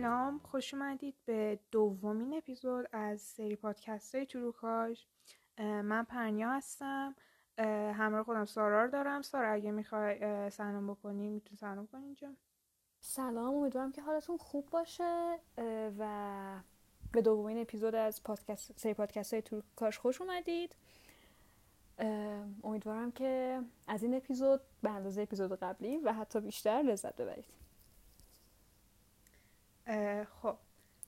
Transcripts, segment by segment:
سلام خوش اومدید به دومین اپیزود از سری پادکست های تروکاش من پرنیا هستم. همراه خودم سارا رو دارم. سارا اگه می‌خوای سلام بکنی می‌تونی سلام کنی اینجا. سلام امیدوارم که حالتون خوب باشه. و به دومین اپیزود از پادکست سری پادکست های تروکاش خوش اومدید. امیدوارم که از این اپیزود به اندازه اپیزود قبلی و حتی بیشتر لذت ببرید. خب.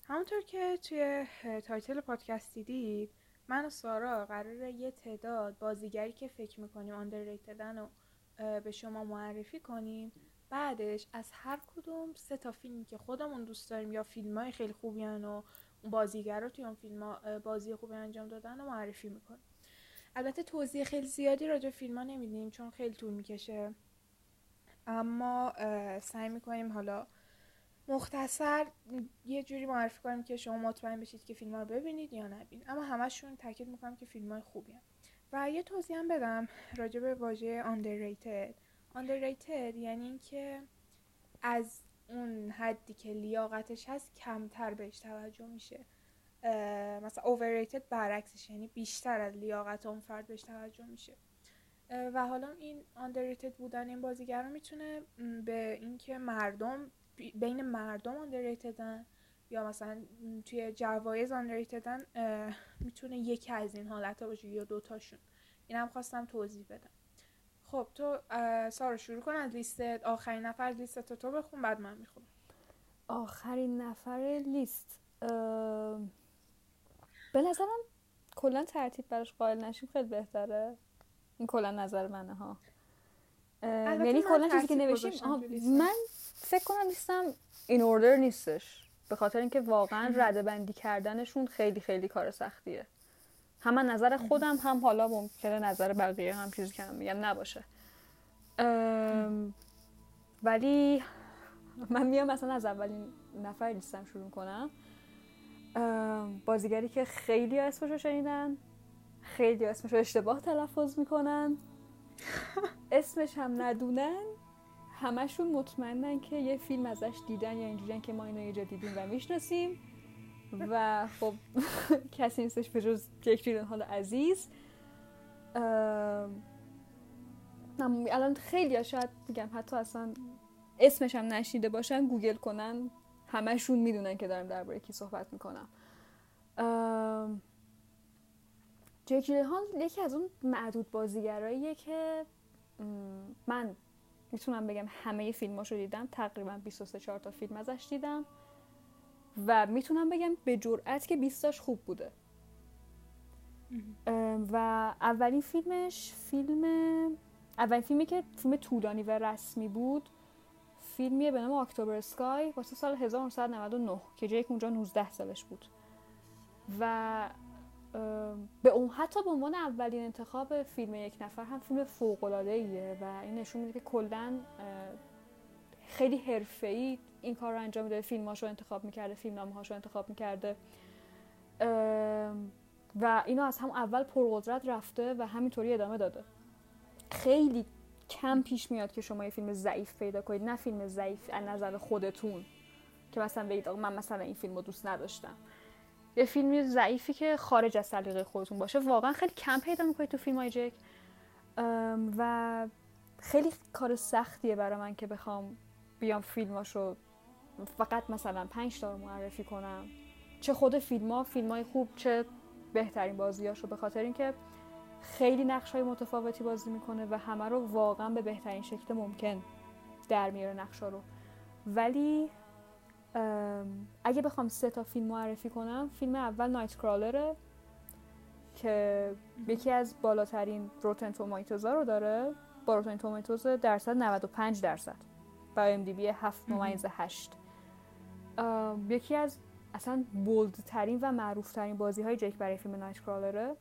همونطور که توی title پادکست دیدید من و سارا قراره یه تعداد بازیگری که فکر می‌کنیم underrated ن رو به شما معرفی کنیم. بعدش از هر کدوم سه تا فیلمی که خودمون دوست داریم یا فیلم های خیلی خوبی و اون بازیگرا توی اون فیلم بازی خوبی انجام دادن رو معرفی می‌کنیم. البته توضیح خیلی زیادی راجع فیلم ها نمیدیم چون خیلی طول می‌کشه. اما سعی می‌کنیم حالا مختصر یه جوری معرفی کنیم که شما مطمئن بشید که فیلم رو ببینید یا نبینید. اما همشون تاکید می‌کنم که فیلم های خوبی هم. و یه توضیح هم بدم راجع به واژه underrated. underrated یعنی اینکه از اون حدی که لیاقتش هست کمتر بهش توجه میشه. مثلا overrated برعکسش یعنی بیشتر از لیاقت اون فرد بهش توجه میشه. و حالا این underrated بودن این بازیگر می‌تونه به اینکه مردم بین مردم آندرریتدن یا مثلا توی جوایز آندرریتدن می‌تونه یکی از این حالت ها باشه یا دوتاشون. این هم خواستم توضیح بدم. خب تو سارا شروع کن از لیست آخرین نفر لیست تو تو بخون بعد من می‌خونم. آخرین نفر لیست. به نظرم کلا ترتیب براش قائل نشیم خیلی بهتره. این کلا نظر منه ها. یعنی کلا چیزی که نوشیم من فکر کنم نیستم این اوردر نیستش. به خاطر اینکه واقعا رده بندی کردنشون خیلی خیلی کار سختیه. هم نظر خودم هم حالا ممکنه نظر بقیه هم چیزی که هم میگم نباشه. ولی من میام مثلا از اولین نفر لیستم شروع کنم بازیگری که خیلی اسمش رو شنیدن خیلی اسمش رو اشتباه تلفظ می‌کنن. اسمش هم ندونن. همشون مطمئنن که یه فیلم ازش دیدن یا اینجوریان که ما اینو یه جا دیدیم و می‌شناسیم. و خب کسی نیستش به جز جک حال عزیز. الان خیلی شاید میگم حتی اصلا اسمش هم نشیده باشن گوگل کنن همشون می‌دونن که دارم درباره کی صحبت می‌کنم. جک هال یکی از اون معدود بازیگراییه که من می‌تونم بگم همه فیلماشو دیدم تقریبا 23 4 تا فیلم ازش دیدم و می‌تونم بگم به جرئت که 20 تاش خوب بوده. و اولین فیلمش فیلم اولین فیلمی که فیلم طولانی و رسمی بود فیلمیه به نام اکتبر اسکای واسه سال 1999 که جیک اونجا 19 سالش بود. و به اون حتی به عنوان اولین انتخاب فیلم یک نفر هم فیلم فوق ایه و این نشون میده که کلا خیلی حرفه‌ای این کار رو انجام میده. فیلماشو انتخاب می‌کرده فیلم هاشو انتخاب می‌کرده. و اینو از هم اول پرقدرت رفته و همینطوری ادامه داده. خیلی کم پیش میاد که شما یه فیلم ضعیف پیدا کنید. نه فیلم ضعیف از نظر خودتون که مثلا بگید من مثلا این فیلم رو دوست نداشتم. یه فیلمی ضعیفی که خارج از سلیقه خودتون باشه واقعا خیلی کم پیدا می‌کنید تو فیلم های جک و خیلی کار سختیه برای من که بخوام بیام فیلماشو فقط مثلا پنج تا رو معرفی کنم. چه خود فیلم ها فیلم های خوب چه بهترین بازیاشو به خاطر اینکه خیلی نقش های متفاوتی بازی می‌کنه و همه رو واقعا به بهترین شکل ممکن در میاره نقش رو. ولی اگه بخوام سه تا فیلم معرفی کنم فیلم اول نایت کرالره که یکی از بالاترین روتن تومایتوزا رو داره. با روتن تومایتوز درصد 95 درصد. با ام دی بی 7 ممیز 8 یکی از اصلا بولدترین و معروفترین بازی های جک برای فیلم نایت کرالره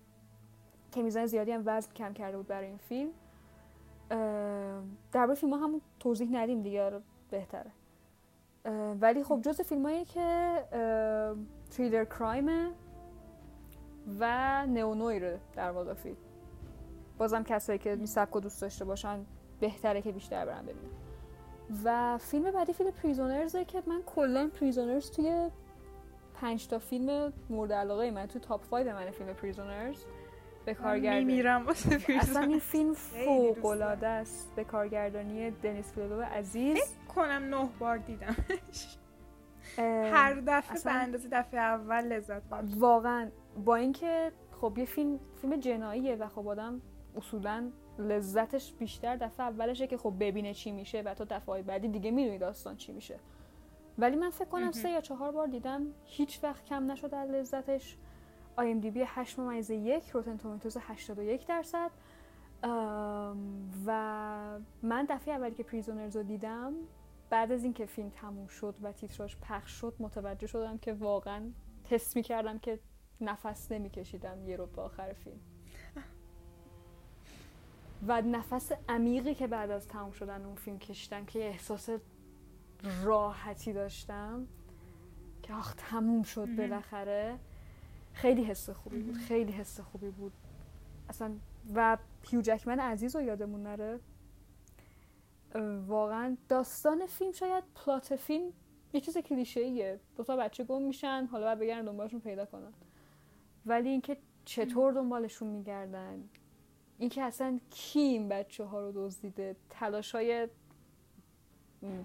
که میزان زیادی هم وزن کم کرده بود برای این فیلم. درباره فیلم ها هم توضیح ندیم دیگه آره، بهتره. ولی خب جز فیلم که تریلر کرایم و نئونویره در واقع فیلم. بازم کسایی که این سبک دوست داشته باشن بهتره که بیشتر برن ببینن. و فیلم بعدی فیلم Prisoners ه که من کلا Prisoners توی پنج تا فیلم مورد علاقه من تو top 5 من فیلم Prisoners به کارگردانی. میمیرم واسه اصلا این فیلم فوق العاده است به کارگردانی دنیس ویلنوو عزیز. کنم نه بار دیدم اه، هر دفعه به اندازه دفعه اول لذت بردم. واقعا با اینکه خب یه فیلم فیلم جناییه و خب آدم اصولا لذتش بیشتر دفعه اولشه که خب ببینه چی میشه و تا دفعه بعدی دیگه می‌دونی داستان چی میشه. ولی من فکر کنم. سه یا چهار بار دیدم هیچ وقت کم نشد از لذتش. آی ام دی بی 8 ممیز یک روتن تومیتوز 81 درصد. و من دفعه اولی که پریزونرز رو دیدم بعد از اینکه فیلم تموم شد و تیتراش پخش شد متوجه شدم که واقعا حس می‌کردم که نفس نمیکشیدم یه رو به آخر فیلم. و نفس عمیقی که بعد از تموم شدن اون فیلم کشیدم که یه احساس راحتی داشتم که آخ تموم شد. بالاخره. خیلی حس خوبی بود خیلی حس خوبی بود. اصلا و هیو جکمن عزیز رو یادمون نره. واقعا داستان فیلم شاید پلات فیلم یه چیز کلیشه ایه دوتا بچه گم میشن حالا باید بگردن دنبالشون پیدا کنن. ولی اینکه چطور دنبالشون میگردن اینکه اصلا کی این بچه ها رو دزدیده تلاش های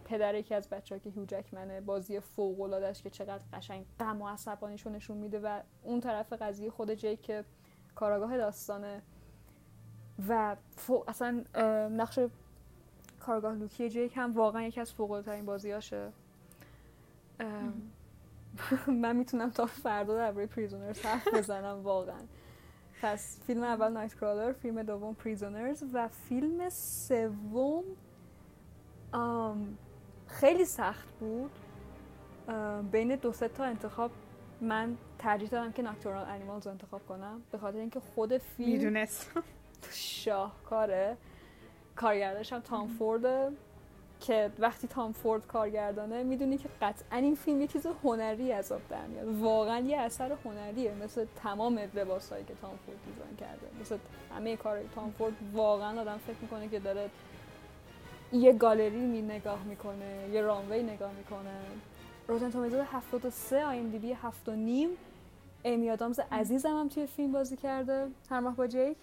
پدر یکی از بچه که هیو جکمنه بازی فوق العاده‌اش که چقدر قشنگ غم و عصبانیشو نشون میده و اون طرف قضیه خود جیک که کاراگاه داستانه و فوق اصلا نقش کارگاه لوکی جیک هم واقعا یکی از فوق ترین بازیاشه من می‌تونم تا فردا درباره Prisoners حرف بزنم واقعا. پس فیلم اول Nightcrawler فیلم دوم Prisoners و فیلم سوم خیلی سخت بود. بین دو سه تا انتخاب من ترجیح دادم که Nocturnal Animals رو انتخاب کنم. به خاطر اینکه خود فیلم می‌دونست. شاهکاره. کارگردانش هم تام فورده که وقتی تام فورد کارگردانه می‌دونی که قطعا این فیلم یه چیز هنری از آب در میاد. واقعا یه اثر هنریه. مثل تمام لباسهایی که تام فورد دیزاین کرده. مثل همه کار تام فورد واقعا آدم فکر می‌کنه که داره یه گالری می نگاه می‌کنه یه رانوی نگاه می‌کنه. روتن تومیتوز 73 آی ام دی بی 7 و نیم. ایمی آدامز عزیزم هم توی فیلم بازی کرده همراه با جیک.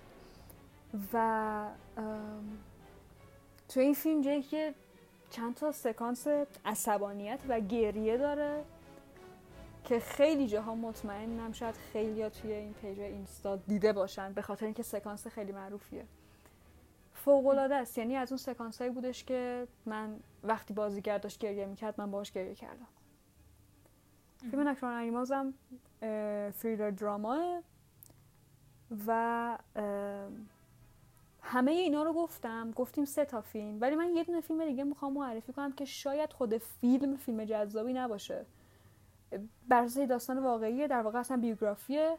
و توی این فیلم جیک یه چند تا سکانس عصبانیت و گریه داره که خیلی جاها مطمئنم شاید خیلی توی این page اینستا دیده باشن به خاطر اینکه سکانس خیلی معروفیه. فوق العاده است. یعنی از اون سکانس هایی بودش که من وقتی بازیگر داشت گریه می‌کرد من باهاش گریه کردم. فیلم نکران انیمالز هم فریلر دراماه و همه اینا رو گفتم. گفتیم سه تا فیلم. ولی من یه دونه فیلم دیگه می‌خوام معرفی کنم که شاید خود فیلم فیلم جذابی نباشه. بر داستان واقعیه در واقع اصلا بیوگرافیه.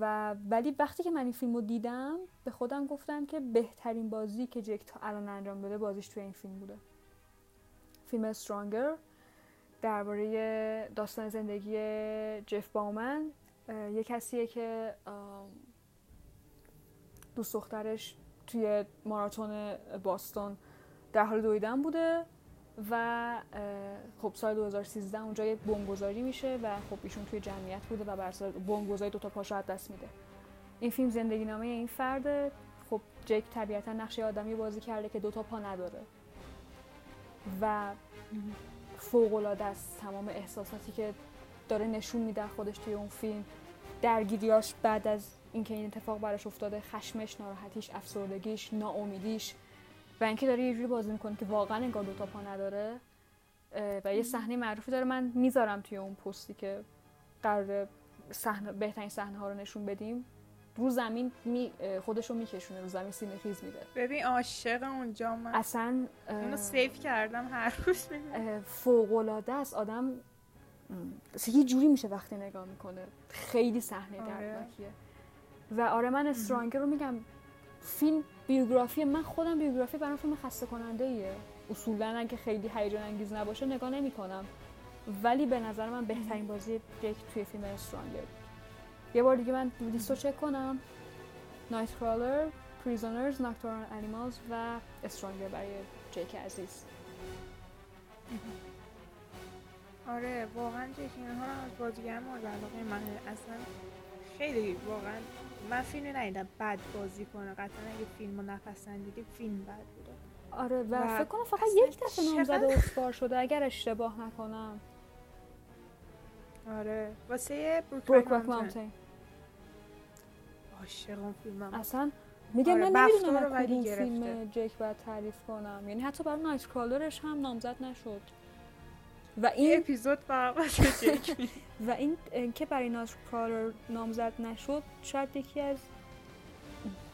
و ولی وقتی که من این فیلم رو دیدم به خودم گفتم که بهترین بازی که جک تا الان انجام داده بازیش توی این فیلم بوده. فیلم استرانگر درباره داستان زندگی جف باومن. یه کسیه که دوست دخترش توی ماراتون باستون در حال دویدن بوده. و خب سال 2013 اونجا یه بمبگذاری میشه و خب ایشون توی جمعیت بوده و بر بمبگذاری دوتا پاشو از دست میده. این فیلم زندگی نامه این فرده. خب جیک طبیعتا نقش آدمی بازی کرده که دوتا پا نداره. و فوق العاده است تمام احساساتی که داره نشون میده خودش توی اون فیلم. درگیریاش بعد از اینکه این اتفاق براش افتاده خشمش ناراحتیش افسردگیش ناامیدیش و اینکه داره یه جوری بازی می‌کنه که واقعا انگار دوتا پا نداره و یه صحنه معروفی داره. من می‌ذارم توی اون پستی که قرار صحنه بهترین صحنه ها رو نشون بدیم. رو زمین می خودش رو میکشونه رو زمین سینه خیز میده. ببین عاشق اونجا من. اصلا اونو سیف کردم هر روز می‌بینم. فوق العاده است. آدم یه جوری میشه وقتی نگاه می‌کنه. خیلی صحنه آره. دردناکیه. و آره من استرانگر رو میگم. فیلم بیوگرافی من خودم بیوگرافی برام فیلم خسته کننده ایه اصولا اگه خیلی هیجان انگیز نباشه نگاه نمی‌کنم. ولی به نظر من بهترین بازی جک توی فیلم استرانگر یه بار دیگه من لیست رو چک کنم. نایت کرالر پریزونرز ناکتورال انیمالز و استرانگر برای جیک عزیز. آره واقعا جیک اینها از بازیگر مورد علاقه منه. اصلا خیلی واقعا من فیلم ندیدم. بد بازی کنه. قطعا اگه فیلم رو نپسندیدی فیلم بد بوده. آره و, و فکر کنم فقط یک دفعه نامزد اسکار شده. اگر اشتباه نکنم. آره. واسه بروک ماونتین عاشق اون فیلمم اصلا میگم آره، من نمی‌دونم کدوم. فیلم جک باید تعریف کنم. یعنی حتی برای نایت کرالرش هم نامزد نشد. و این اپیزود و این که برای نایت کرالر نامزد نشد شاید یکی از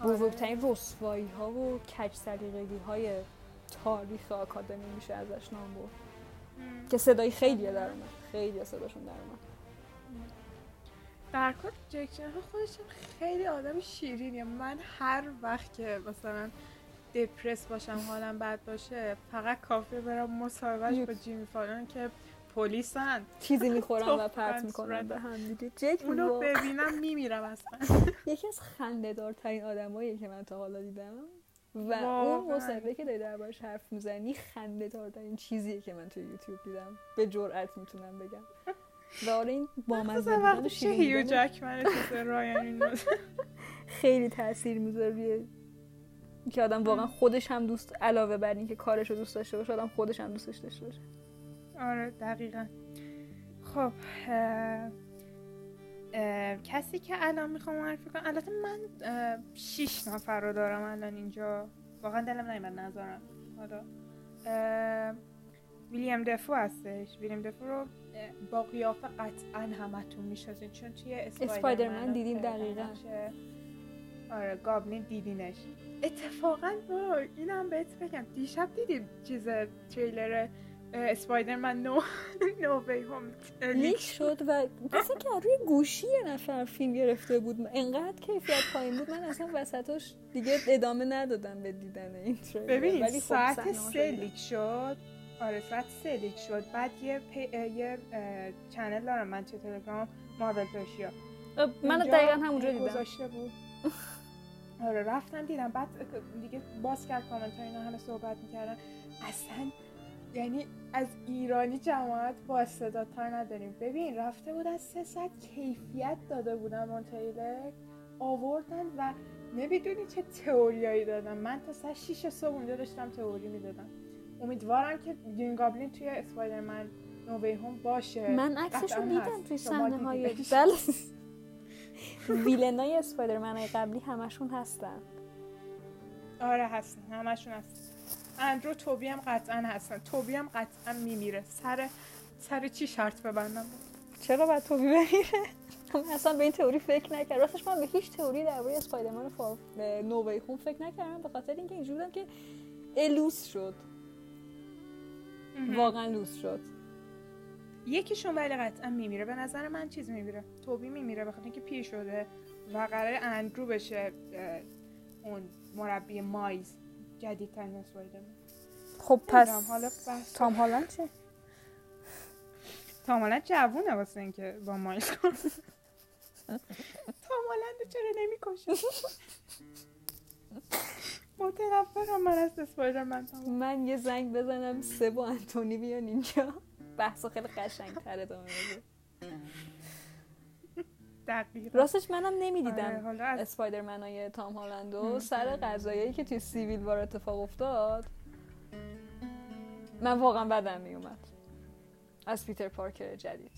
آره. بزرگترین رسوایی ها و کج سلیقگی های تاریخ آکادمی میشه ازش نام برد. م. که صدای خیلی در اومد. خیلی صداشون در اومد. در کل جک جنها خودش خیلی آدم شیرینیه. من هر وقت که مثلا دپرس باشم حالم بد باشه فقط کافیه برم مصاحبهش با جیمی فالون که پلیسن. چیزی می‌خورن و پرت می‌کنن. به هم دیگه. جک اونو ببینم میمیرم اصلا. یکی از خنده دارترین آدمایی که من تا حالا دیدم و اون. مصاحبه که داری دربارش حرف می‌زنی خنده دارترین چیزیه که من توی یوتیوب دیدم. به جرئت می‌تونم بگم. و آره این بامزه مثلا بودن هیو بودن جکمن چیز رایان این خیلی تاثیر می‌ذاره روی که آدم واقعا خودش هم دوست علاوه بر اینکه کارش رو دوست داشته باشه آدم خودش هم دوستش داشته باشه. آره دقیقا. خب اه، اه، کسی که الان می‌خوام معرفی کنم البته من اه، شیش نفر رو دارم الان اینجا. واقعا دلم نمیاد نظرم حالا ویلیام دفو هستش. ویلیام دفو رو با قیافه قطعا همتون می‌شناسید چون توی اسپایدرمن دیدیم دقیقاً. آره گابلین دیدینش. اتفاقا با اینم بهت بگم. دیشب دیدیم چیز تریلر Spider-Man No No Way Home. leak شد و مثل که روی گوشی یه نفر فیلم گرفته بود. انقدر کیفیت پایین بود. من اصلا وسطش دیگه ادامه ندادم به دیدن این تریلر. ببین ولی خب ساعت سه. leak شد. آره ساعت سه leak شد. بعد یه یه channel دارم من توی تلگرام مارول پرشیا. من دقیقا همونجا دیدم. گذاشته بود. آره رفتم دیدم. بعد دیگه باز کرد کامنت ها اینا همه صحبت می‌کردن. اصلا یعنی از ایرانی جماعت با استعدادتر نداریم. ببین رفته بودن سه ساعت کیفیت داده بودن اون تریلر آوردن و نمی‌دونی چه تئوریایی دادن. من تا ساعت 6 صبح اونجا داشتم تئوری می‌دادم. امیدوارم که گرین گابلین توی اسپایدرمن نووی هوم باشه. من عکسشو دیدم. توی صحنه های. بله ویلنای اسپایدرمن های قبلی همشون هستن. آره هستن. همشون هستن. اندرو توبی هم قطعا هستن. توبی هم قطعا میمیره. سر سر چی شرط ببندم؟ چرا باید توبی بمیره؟ اصلا به این تئوری فکر نکردم راستش من به هیچ تئوری درباره اسپایدرمن فار نووی هوم فکر نکردم به خاطر اینکه اینجوری بودم که الوس شد. واقعا لوس شد. یکیشون ولی قطعا میمیره. به نظر من چیز میمیره. توبی میمیره بخاطر اینکه پیر شده و قرار اندرو بشه اون مربی مایز جدیدترین اسپایدرمن خب پس حالا تام هالند چه؟ تام هالند جوونه واسه اینکه با مایز تام هالند چرا نمی‌کشه؟ متنفرم من از اسپایدرمن. من یه زنگ بزنم سه با انتونی بیان اینجا. بحث خیلی قشنگ تر ادامه دقیقا. راستش منم آره، نمی‌دیدم از اسپایدرمن های تام هالندو سر قضایایی که توی سیویل وار اتفاق افتاد من واقعا بدم میومد از پیتر پارکر جدید.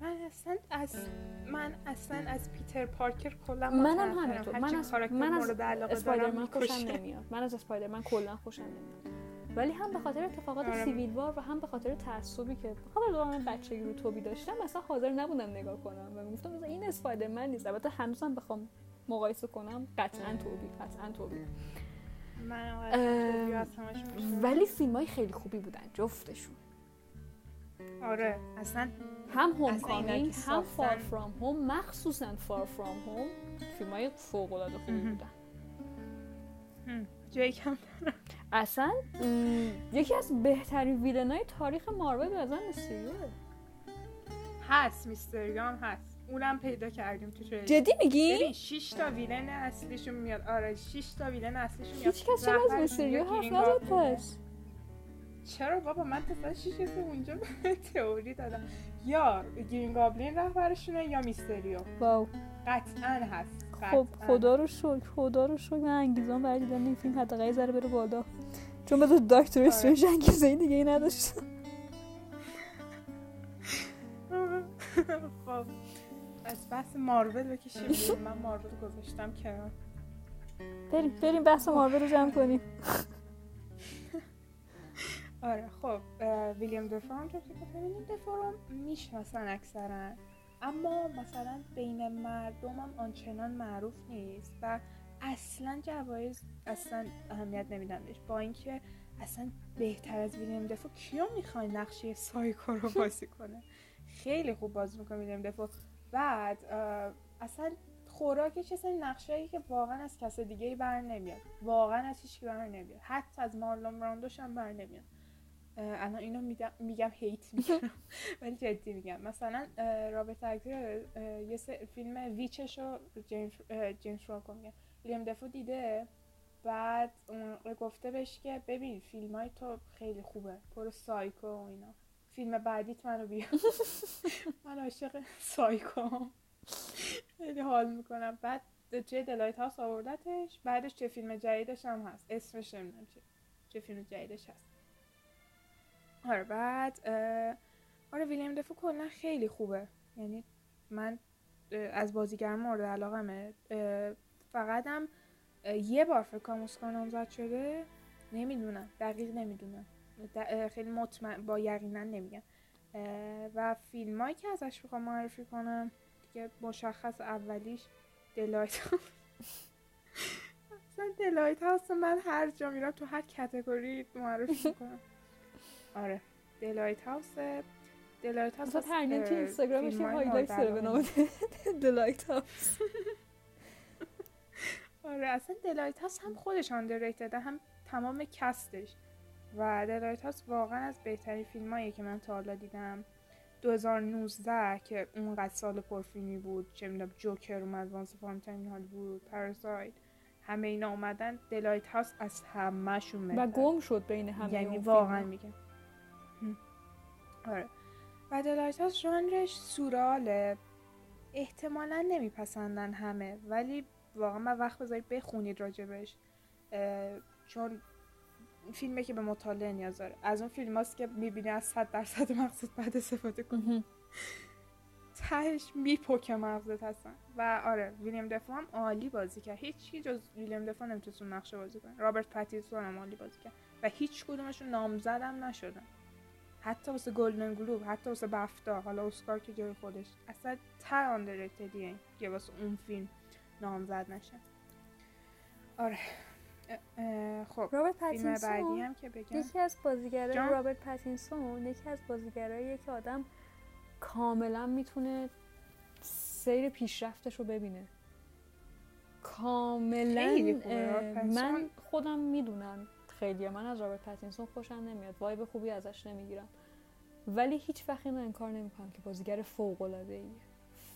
من اصلا از من اصلا از پیتر پارکر کلا منم. همینطور. من از من از اسپایدرمن خوشم. نمیاد. من از اسپایدرمن کلا خوشم نمیاد. ولی هم به خاطر اتفاقات آره. Civil War و هم به خاطر تعصبی که خب دوران بچگی رو توبی داشتم اصلا حاضر نبودم نگاه کنم و گفتم مثلا این Spider-Man نیست. البته هنوزم بخوام مقایسه کنم. قطعا توبی قطعا توبی. من. ولی فیلم های خیلی خوبی بودن جفتشون. آره اصلا هم Homecoming هم Far. From Home مخصوصا Far From Home فیلم های فوق العاده خوبی. بودن جیک هم اصلا؟ یکی از بهترین ویلنای تاریخ مارول به نظر هست میستریام هست. اونم پیدا کردیم تو تریلر. جدی میگی؟ ببین 6 تا ویلن اصلیشون میاد. آره 6 تا ویلن اصلیشون میاد. هیچ کس چرا از میستریو حرف نزد. پس. چرا بابا؟ من تا 6 تا اونجا تئوری دادم. یا گرین گابلین رهبرشونه یا میستریو واو. قطعا هست. خب. خدا رو شکر خدا رو شکر من انگیزان برای دیدن این فیلم حداقل ذره بره بالا. چون مثل دکتر استرنج انگیزه دیگه ای نداشت خب از بحث مارول بکشیم. من مارول گذاشتم کنار بریم بریم بحث مارول رو جمع کنیم آره خب ویلیام دفو هم که ویلیام می‌شناسن اکثرا اما مثلا بین مردم هم آنچنان معروف نیست و اصلا جوایز اصلا اهمیت نمیدن بهش. با اینکه اصلا بهتر از ویلیام دفو کیو می‌خوای نقشه سایکو رو بازی کنه؟ خیلی خوب بازی می‌کنه ویلیام دفو بعد اصلا خوراکش اصلا نقشه‌ای که واقعا از کس دیگه ای بر نمیاد. واقعا از هیچ کی بر نمیاد. حتی از مارلون براندوش هم بر نمیاد. الان اینو میگم هیت میگم. ولی جدی میگم. مثلا اگزر اه، یه فیلم ویچش رو جیمز فرانکو میگم ویلیام دفو دیده. بعد اون گفته بهش که ببین فیلم های تو خیلی خوبه. پر سایکو و اینا. فیلم بعدیت منو بیا. من عاشق سایکو. خیلی حال می‌کنم. بعد چه دلایت هاست آوردتش. بعدش چه فیلم جدیدش هم هست. اسمش نمی‌دونم چه چه فیلم جدیدش هست. آره بعد آره ویلیام دفو کلا خیلی خوبه. یعنی من از بازیگر مورد علاقمه. فقط هم یه بار فکر کنم اسکار نامزد شده. نمی‌دونم دقیق نمی‌دونم. خیلی مطمئن با یقینا نمیگم. و فیلمایی که ازش بخوام معرفی کنم دیگه مشخص اولیش دلایت اصلا The Lighthouse من هر جا میرم تو هر category معرفی می‌کنم. آره The Lighthouse The Lighthouse مثلا پرنین تو اینستاگرامش یه highlight داره به نام The Lighthouse آره اصلا The Lighthouse هم خودش underrated ه هم تمام cast ش و The Lighthouse واقعا از بهترین فیلمایی که من تا حالا دیدم 2019 که اونقدر سال پرفیلمی بود چه می‌دونم Joker اومد Once Upon Time Hollywood Parasite همه اینا اومدن دلایت هاوس از همهشون و. گم شد بین همه یعنی اون واقعا. میگم. آره و دلایت هاوس ژانرش سوراله احتمالا نمیپسندن همه ولی واقعا من وقت بذارید بخونید راجبش چون فیلمه که به مطالعه نیاز داره. از اون فیلم هاست که می‌بینی از صد درصد مقصود بعد استفاده کنی. تهش میپکه مغزت هستن. و آره ویلیام دفو هم عالی بازی کرد. هیچ جز ویلیام دفو نمی‌تونست نقشه بازی کنه. رابرت پتیسون هم عالی بازی کرد. و هیچ کدومشون نامزد هم نشدن. حتی واسه Golden Globe حتی واسه بفتا حالا اسکار که جای خودش. اصلا تر underrated یه که واسه اون فیلم. نامزد نشه. آره. خب رابرت فیلم بعدی پتینسون هم که بگم. یکی از بازیگرای جان؟ رابرت پتینسون یکی از بازیگراییه که آدم کاملا می‌تونه سیر پیشرفتش رو ببینه. کاملا من خودم می‌دونم. خیلی من از رابرت پتینسون خوشم نمیاد. vibe خوبی ازش نمی‌گیرم. ولی هیچ وقت اینو انکار نمی‌کنم که بازیگر فوق العاده ایه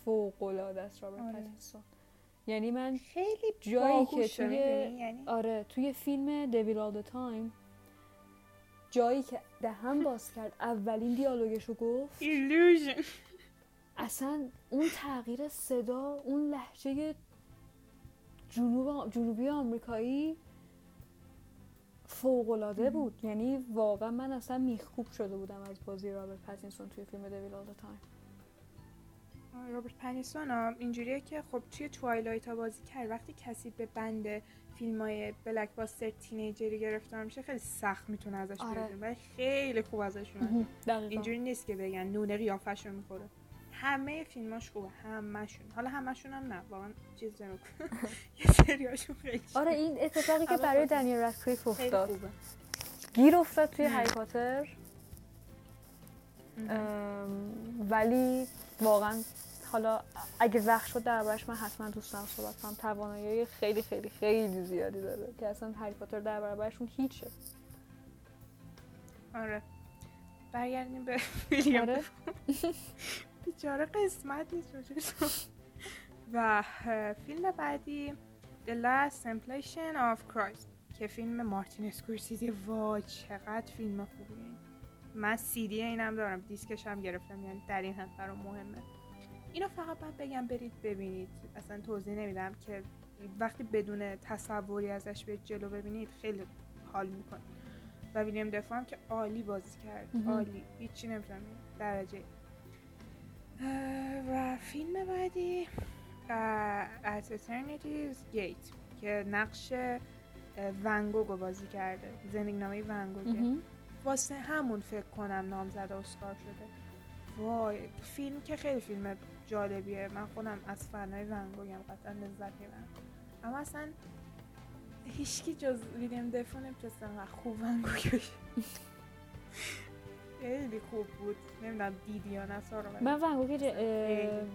فوق العاده است رابرت آره. پتینسون یعنی من خیلی جایی که توی؟ یعنی آره توی فیلم Devil All Time جایی که دهن باز کرد اولین دیالوگش رو گفت. Delusion. اصلا اون تغییر صدا اون لهجه جنوب جنوبی آمریکایی فوق العاده بود. یعنی واقعا من اصلا میخکوب شده بودم از بازی رابرت پتینسون توی فیلم Devil All Time رابرت پتینسون هم اینجوریه که خب توی Twilight ها بازی کرد. وقتی کسی به بند فیلم های blockbuster teenager ی گرفتار میشه خیلی سخت می‌تونه ازش آره. ولی خیلی خوب ازش اومد. دقیقا. اینجوری نیست که بگن نون قیافش رو می‌خوره. همه فیلماش خوبه. همشون حالا همشون هم نه. واقعا چیز نمی‌کنه یه سریاشون خیلی آره این اتفاقی که برای دنیل رادکلیف خیلی افتاد. خوبه. گیر افتاد توی. هری پاتر. ولی واقعا حالا اگه وقت شد دربارش من حتما دوست دارم صحبت کنم. توانایی خیلی خیلی خیلی زیادی داره که اصلا هری پاتر در برابرشون هیچه. آره. برگردیم به ویلیام آره. بیچاره قسمت نیست و فیلم بعدی The Last Temptation of Christ که فیلم مارتین اسکورسیزی. وای چقدر فیلم خوبیه. من سیدی اینم دارم. دیسکش هم گرفتم یعنی در این حد برام مهمه. اینو فقط باید بگم برید ببینید. اصلا توضیح نمیدم که وقتی بدون تصوری ازش به جلو ببینید خیلی حال می‌کنه. و ویلیام دفو هم که عالی بازی کرد. عالی. هیچی نمی‌تونم درجه. و فیلم بعدی؟ At Eternity's Gate که نقش ونگوگ رو بازی کرده. زندگی نامه ونگوگه واسه همون فکر کنم نامزد اسکار شده. وای فیلم که خیلی فیلم جالبیه. من خودم از فنای ونگوگم قطعا لذت می‌برم. اما اصلا هیچکی جز ویلیام دفو نمی‌تونست انقدر خوب ونگوگ بشه. خیلی خوب بود. نمی‌دونم دیدی یا نه سارا من. ونگوگ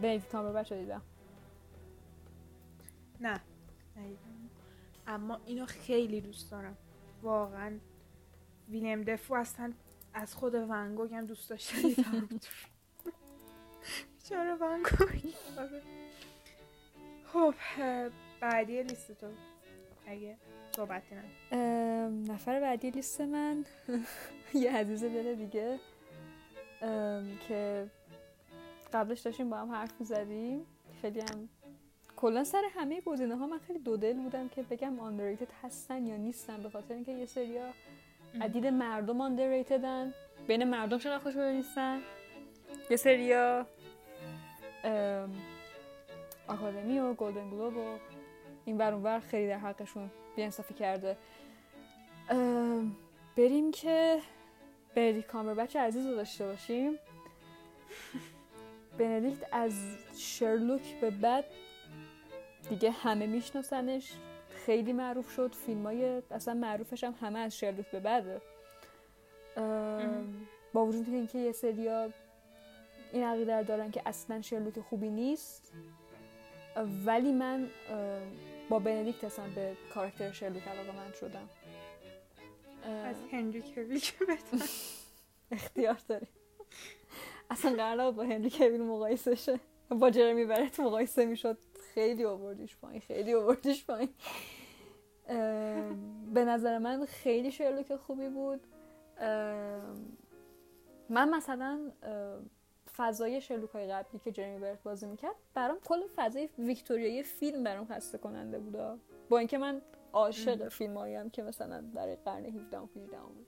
بنیدیکت کامبربچ دیدم. نه. اما اینو خیلی دوست دارم. واقعا ویلیم دفو اصلا از خود ونگوگ هم دوست داشته بیچاره ونگوگ خب بعدی لیست تو. اگه صحبتی نفر بعدی لیست من. یه عزیز دل دیگه. که قبلش داشتیم با هم حرف زدیم خیلی هم کلا سر همه گزینه ها من خیلی دو دل بودم که بگم آندرریتد هستن یا نیستن به خاطر اینکه یه سریا عدید مردم آندرریتدن بین مردم شناخته شده نیستن؟ یه سریا آکادمی و گلدن گلوب و این ور خیلی در حقشون بیانصافی کرده. بریم که بردی کامر بچه عزیز رو داشته باشیم. بندیکت از شرلوک به بعد دیگه همه میشناسنش. خیلی معروف شد. فیلم های اصلا معروفش هم همه از شرلوک به بعده. با وجود اینکه یه سریا این عقیده دارن که اصلا شرلوک خوبی نیست. ولی من با بندیکت اصلا به کاراکتر شرلوک علاقه من شدم. از هنری کویل که اختیار داری اصلا قرار با هنری کویل مقایسه شه با جرمی برت مقایسه می‌شد. خیلی آوردیش پایین خیلی آوردیش پایین. به نظر من خیلی شرلوک خوبی بود. من مثلا فضای شرلوک های قبلی که جرمی برت بازی می‌کرد برام کل فضای ویکتوریایی فیلم برام خسته کننده بود با اینکه من عاشق فیلم هایم که مثلا در قرن 17 و 18 بود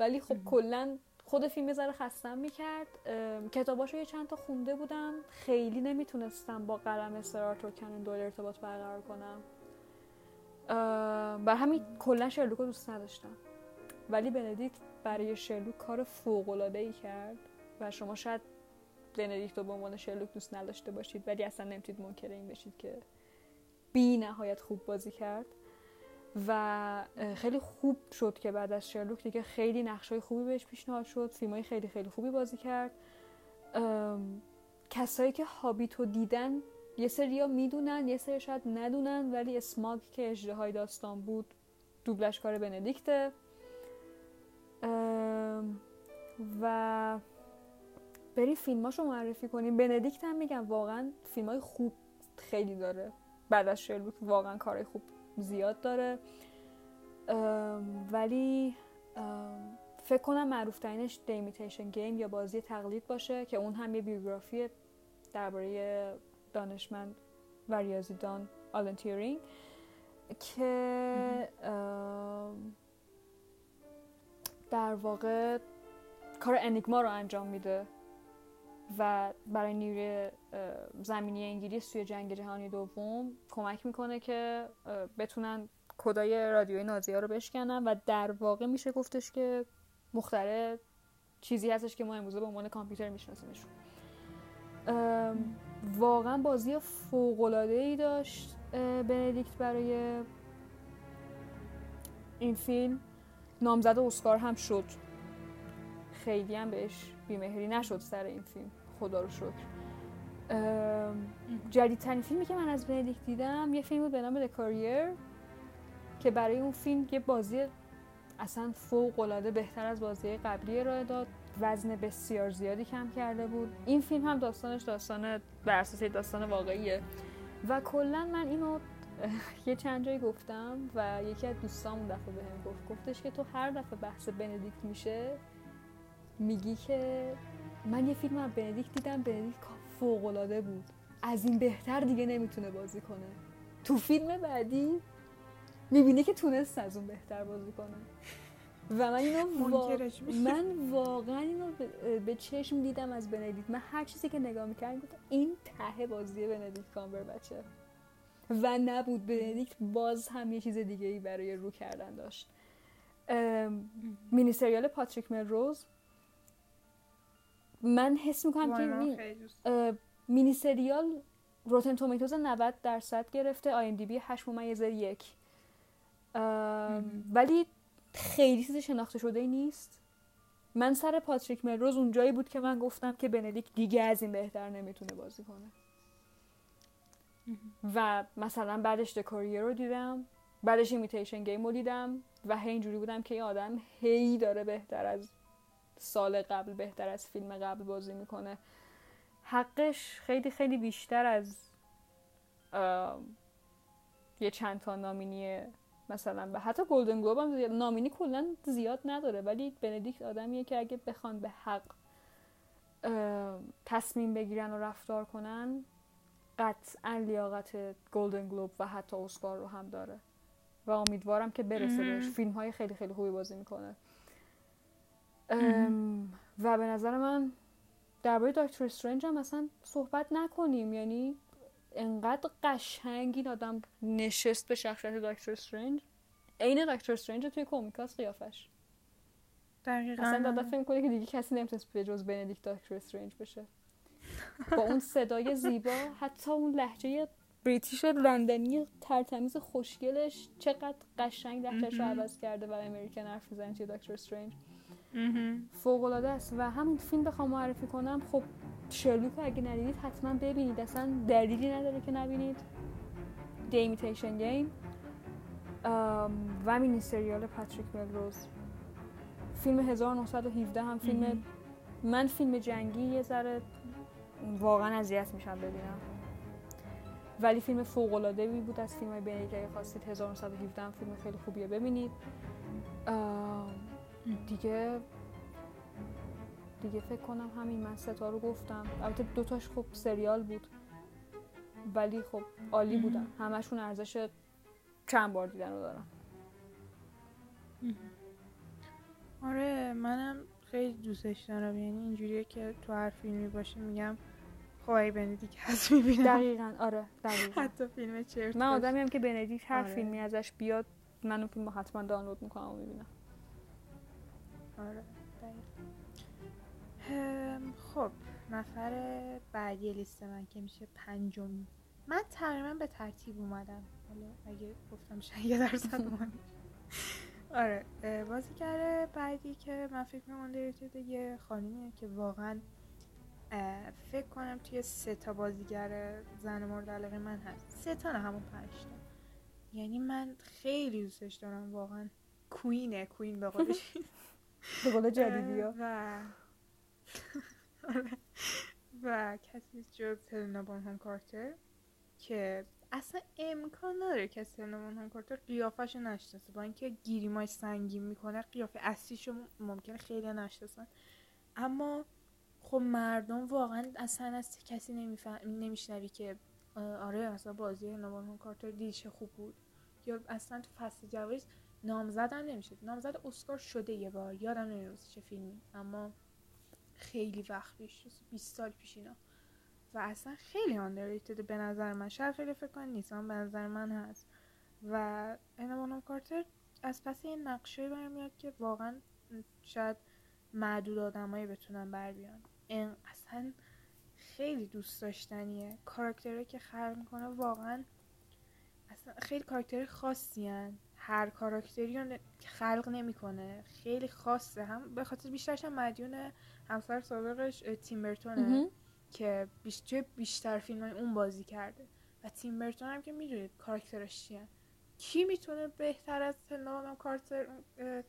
ولی خب کلا خود فیلم یه ذره خستم می‌کرد. کتاباشو یه چند تا خونده بودم. خیلی نمی‌تونستم با قلم سرارتور کنون دور ارتباط برقرار کنم. بر همین کلا شرلوک رو دوست نداشتم. ولی بندیکت برای شرلوک کار فوق العاده ای کرد و شما شاید بندیکت رو به عنوان شرلوک دوست نداشته باشید ولی اصلا نمی‌تونید منکر این بشید که بی نهایت خوب بازی کرد و خیلی خوب شد که بعد از شرلوک دیگه خیلی نقشای خوبی بهش پیشنهاد شد فیلمای خیلی خیلی خوبی بازی کرد کسایی که هابیتو دیدن یه سری می‌دونن یه سری شاید ندونن ولی اسماگ که اجده داستان بود دوبلش کار بندیکته و بری فیلماشو معرفی کنیم. بندیکت هم میگم واقعا فیلم های خوب خیلی داره. بعد از شرلوک واقعا کارهای خوب زیاد داره. ولی فکر کنم معروف ترینش دیمیتیشن گیم یا بازی تقلید باشه که اون هم یه بیوگرافی درباره دانشمند و ریاضیدان آلن تیورینگ که در واقع کار انیگما رو انجام میده. و برای نیروی زمینی انگلیس توی جنگ جهانی دوم کمک می‌کنه که بتونن کدای رادیوی نازی ها رو بشکنن و در واقع میشه گفتش که مختره چیزی هستش که ما امروزه به عنوان کامپیوتر میشناسیمشون. واقعا بازی فوق العاده ای داشت بندیکت برای این فیلم. نامزد اسکار هم شد. خیلی هم بهش بیمهری نشد سر این فیلم. خدا رو شکر. جدیدترین فیلمی که من از بندیکت دیدم یه فیلم بود به نام کاریر که برای اون فیلم یه بازی اصلا فوق العاده بهتر از بازی قبلی ارائه داد. وزن بسیار زیادی کم کرده بود. این فیلم هم داستانش داستان بر اساس داستان واقعیه. و کلا من اینو یه چند جایی گفتم و یکی از دوستام دفعه بهم گفت. گفتش که تو هر دفعه بحث بندیکت میشه میگی که من یه فیلم از بندیکت دیدم بندیکت فوق العاده بود. از این بهتر دیگه نمی‌تونه بازی کنه. تو فیلم بعدی می‌بینه که تونست از اون بهتر بازی کنه. و من اینو وا... من واقعا اینو به چشم دیدم از بندیکت من هر چیزی که نگاه می‌کردم گفتم این ته بازی بندیکت کامبر بچه. و نبود بندیکت باز هم یه چیز دیگه ای برای رو کردن داشت. مینی سریال پاتریک ملروز من حس می‌کنم که مینی سریال Rotten Tomatoes 90 درصد گرفته IMDb 8 ممیز یک. ولی خیلی چیز شناخته شده ای نیست. من سر Patrick Melrose اونجایی بود که من گفتم که بندیکت دیگه از این بهتر نمی‌تونه بازی کنه. و مثلا بعدش The Courier رو دیدم بعدش Imitation Game رو دیدم و هی اینجوری بودم که این آدم هی داره بهتر از سال قبل بهتر از فیلم قبل بازی می‌کنه. حقش خیلی خیلی بیشتر از یه چند تا نامینی مثلا به حتی گلدن گلوب هم زیاد نامینی کلا زیاد نداره ولی بندیکت آدمیه که اگه بخوان به حق تصمیم بگیرن و رفتار کنن قطعا لیاقت گلدن گلوب و حتی اسکار رو هم داره. و امیدوارم که برسه بهش. فیلم های خیلی خیلی خوبی بازی می‌کنه. و به نظر من درباره دکتر استرنج هم اصلا صحبت نکنیم. یعنی انقدر قشنگ این آدم نشست به شخصیت دکتر استرنج. عین دکتر استرنج توی کومیکاس قیافش. دقیقا. اصلا دادا فکر کنه که دیگه کسی نمی‌تونست به جز بندیکت دکتر استرنج بشه. با اون صدای زیبا حتی اون لحجه بریتیش لندنی ترتمیز خوشگلش چقدر قشنگ لحجهش رو عوض کرده و امریکن حرف می‌زنه توی دکتر استرنج. فوق العاده است و همین فیلم بخوام معرفی کنم خب شرلوک اگه ندیدید حتما ببینید. اصلا دلیلی نداره که نبینید. دیمیتیشن گیم و مینی سریال پاتریک ملروز. فیلم 1917 هم فیلم من فیلم جنگی یه ذره واقعا اذیت میشم ببینم. ولی فیلم فوق العاده بود از فیلم های که خواستید. 1917 هم فیلم خیلی خوبیه ببینید. دیگه دیگه فکر کنم همین من ستا رو گفتم. البته دوتاش خب سریال بود. ولی خب عالی بودن. همشون ارزش چند بار دیدن رو دارم آره منم خیلی دوستش دارم. یعنی اینجوریه که تو هر فیلمی باشه میگم خب ای بندیک هست می‌بینم. دقیقا. آره دقیقا. حتی فیلم چرت من آدمی هم که بندیک هر آره. فیلمی ازش بیاد من اون فیلم حتما دانلود می‌کنم و می‌بینم. آره خب نفر بعدی لیست من که میشه پنجمی. من تقریبا به ترتیب اومدم. حالا اگه گفتم شاید یه درصد آره بازیگر بعدی که من فکر می‌کنم یه خانمیه که واقعا فکر کنم توی سه تا بازیگر زن مورد علاقه من هست. سه تا نه همون پنج تا. یعنی من خیلی دوستش دارم واقعا. کوینه کوین به قولش. به قول جدیدی ها. و. آره. و کسی جز هلنا بانهام کارتر که اصلا امکان نداره که هلنا بانهام کارتر قیافش نشناسه. با اینکه گیریمای سنگین می‌کنه قیافه اصلیشو ممکنه خیلی نشناسن. اما خب مردم واقعا اصلا از کسی نمیشنوی که آره اصلا بازی هلنا بانهام کارتر دیشه خوب بود. یا اصلا تو فصل جوایز نامزد هم نمیشه نامزد اسکار شده یه بار. یادم نمیاد چه فیلمی. اما خیلی وقت پیش 20 سال پیش اینا. و اصلا خیلی آندرریتد به نظر من. شاید خیلی فکر کنم نیست به نظر من هست. و اینا کارتر از پس این نقشه برمیاد که واقعا شاید معدود آدمایی بتونن بر بیان. این اصلا خیلی دوست داشتنیه. کاراکتره که خلق می‌کنه واقعا اصلا خیلی کاراکتر خاصی هن. هر کاراکتری رو خلق نمی‌کنه. خیلی خاصه. هم به خاطر بیشترش هم مدیون همسر سابقش تیمبرتونه که بیشتر بیشتر فیلم اون بازی کرده. و تیمبرتون هم که می‌دونید کاراکترش چیه. کی می‌تونه بهتر از کارتر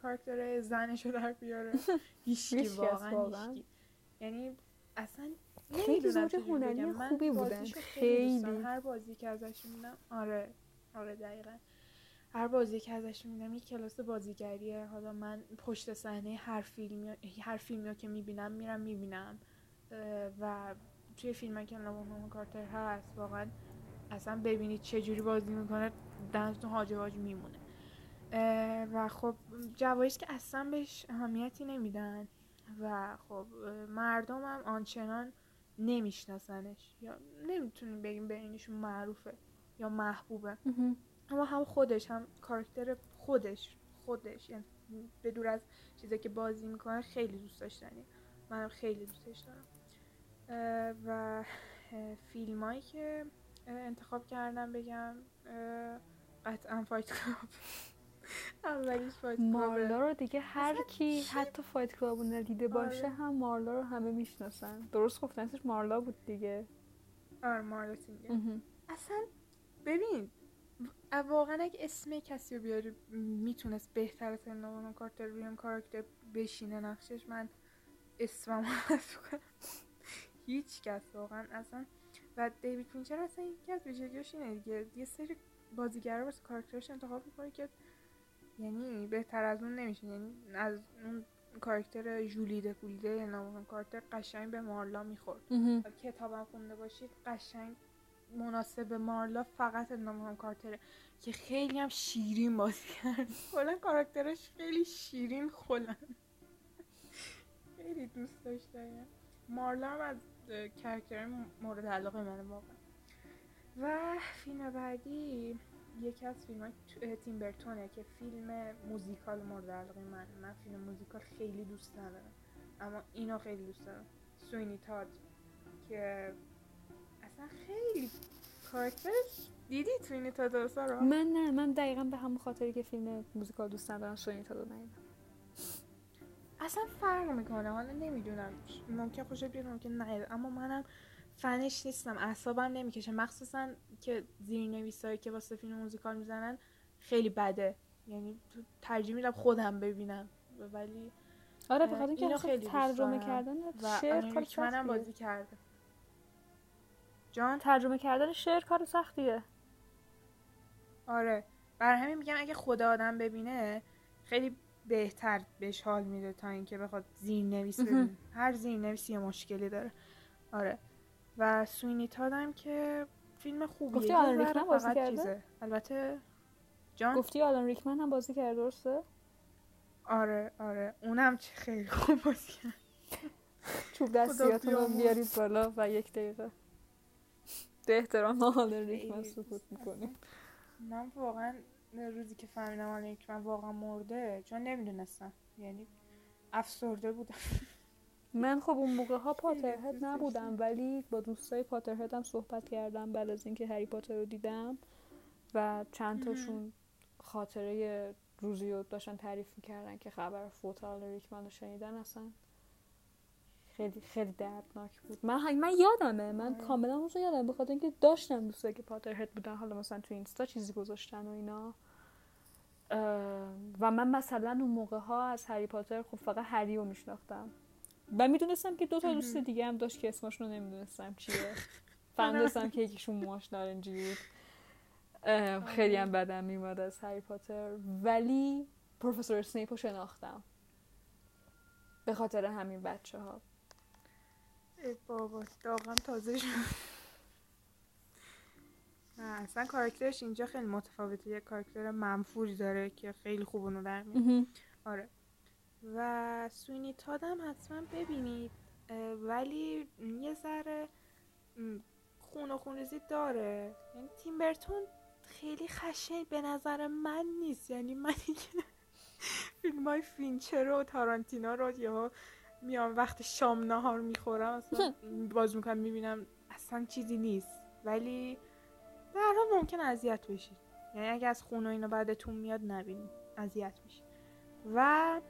کارکتر زنشو در بیاره؟ هیچکی واقعا. یعنی اصلا خیلی هنری خوبی بودن. خیلی. هر بازی که ازش می‌بینم آره. آره دقیقا. هر بازی که ازش می‌بینم یک کلاس بازیگریه. حالا من پشت صحنه هر فیلمی هر فیلمی که می‌بینم میرم می‌بینم. و توی فیلم که لامون کارتر هست واقعا اصلا ببینید چه جوری بازی می‌کنه دنتون هاج واج میمونه. و خب جوایز که اصلا بهش اهمیتی نمیدن. و خب مردم هم آنچنان نمیشناسنش. یا نمی‌تونیم بگیم بینشون معروفه یا محبوبه. اما هم خودش هم کاراکتر خودش خودش یعنی به دور از چیزی که بازی می‌کنه خیلی دوست داشتنی. منم خیلی دوستش دارم. و فیلم هایی که انتخاب کردم بگم قطعا Fight Club. اولیش Fight مارلا Club ه رو دیگه هر کی حتی Fight Club رو ندیده باشه آره. هم مارلا رو همه می‌شناسن. درست گفتن اسمش مارلا بود دیگه. آره مارلا سینگر. اصلا ببین واقعا اگه اسم کسی رو بیاری می‌تونست بهتر از هلنا کارتر روی اون کاراکتر بشینه نقشش. من اسمم کنم. هیچ کس واقعا اصلا. و دیوید فینچر اصلا یکی از ویژگیاش اینه دیگه. یه سری بازیگرا واسه کاراکترش انتخاب می‌کنه که یعنی بهتر از اون نمیشه. یعنی از اون کاراکتر ژولیده پولیده هلنا کارتر قشنگ به مارلا می‌خورد. کتابم خونده باشید قشنگ مناسب مارلا فقط هلنا کارتره که خیلی هم شیرین بازی کرد. کلا کاراکترش خیلی شیرین خلن خیلی دوست داشتم مارلا هم از character مورد علاقه منه واقعا. و فیلم بعدی یکی از فیلم های تیم برتونه که فیلم موزیکال مورد علاقه من من فیلم موزیکال خیلی دوست ندارم اما اینو خیلی دوست دارم. Sweeney Todd که اصلا خیلی کاراکترش دیدی Sweeney Todd رو من نه من دقیقا به همون خاطری که فیلم موزیکال دوست ندارم Sweeney Todd ندیدم اصلا فرق می‌کنه حالا نمی‌دونم. ممکن خوشت بیاد ممکن نه اما منم فنش نیستم اعصابم نمی‌کشه. مخصوصا که زیرنویسایی که واسه فیلم موزیکال می‌زنن خیلی بده. یعنی تو ترجیح میدم خودم ببینم. ولی آره به اه، خاطر اینکه خیلی ترجمه. کردن و شعر کار سختیه. بازی کرده. جان ترجمه کردن شعر کار سختیه. آره بر همین میگم اگه خدا آدم ببینه خیلی بهتر بهش حال میده تا اینکه بخواد زیرنویس مهم. ببینه هر زیرنویسی یه مشکلی داره. آره. و سوینی تادم که فیلم خوبیه. گفتی ذره ریکمن بازی کرده؟ چیزه. البته جان؟ گفتی آلان ریکمن هم بازی کرده درسته؟ آره آره. اونم چه خیلی خوب بازی کرد. چوب دستیاتون رو. بیارید بالا و یک دقیقه. به احترام آلان ریکمن سکوت می‌کنیم من واقعا روزی که فهمیدم آلن ریکمن واقعا مرده چون نمی‌دونستم. یعنی افسرده بودم. من خب اون موقع ها پاترهد نبودم. ولی با دوستای پاترهد هم صحبت کردم بعد از اینکه هری پاتر رو دیدم و چند. تاشون خاطره روزی رو داشتن تعریف می‌کردن که خبر فوت آلن ریکمن رو شنیدن اصلا. خیلی خیلی دردناک بود. من من یادمه. من آره. کاملا اون رو یادم. به خاطر اینکه داشتم دوستایی که پاترهد بودن. حالا مثلا تو اینستا چیزی گذاشتن و اینا. و من مثلا اون موقع ها از هری پاتر خب فقط هری رو میشناختم. و می‌دونستم که دو تا دوست. دیگه هم داشت که اسمشون رو نمی‌دونستم چیه. فهمیدستم که یکیشون موهاش نارنجی بود اه، خیلی هم بدم میومد از هری پاتر. ولی پروفسور اسنیپ رو شناختم. به خاطر همین بچه ها بابا داغم تازه شد. نه اصلا کاراکترش اینجا خیلی متفاوته. یه کاراکتر منفوری داره که خیلی خوب اونو در آره. و سوینی تادم حتما ببینید. ولی یه ذره خون و خونریزی داره. یعنی تیم برتون خیلی خشن به نظر من نیست. یعنی من فیلم های فینچر و تارانتینو رو یا میام وقت شام نهار می‌خورم اصلا باز می‌کنم می‌بینم اصلا چیزی نیست. ولی در حال ممکن اذیت بشید یعنی اگه از خون و اینا بدتون میاد نبینید اذیت میشید و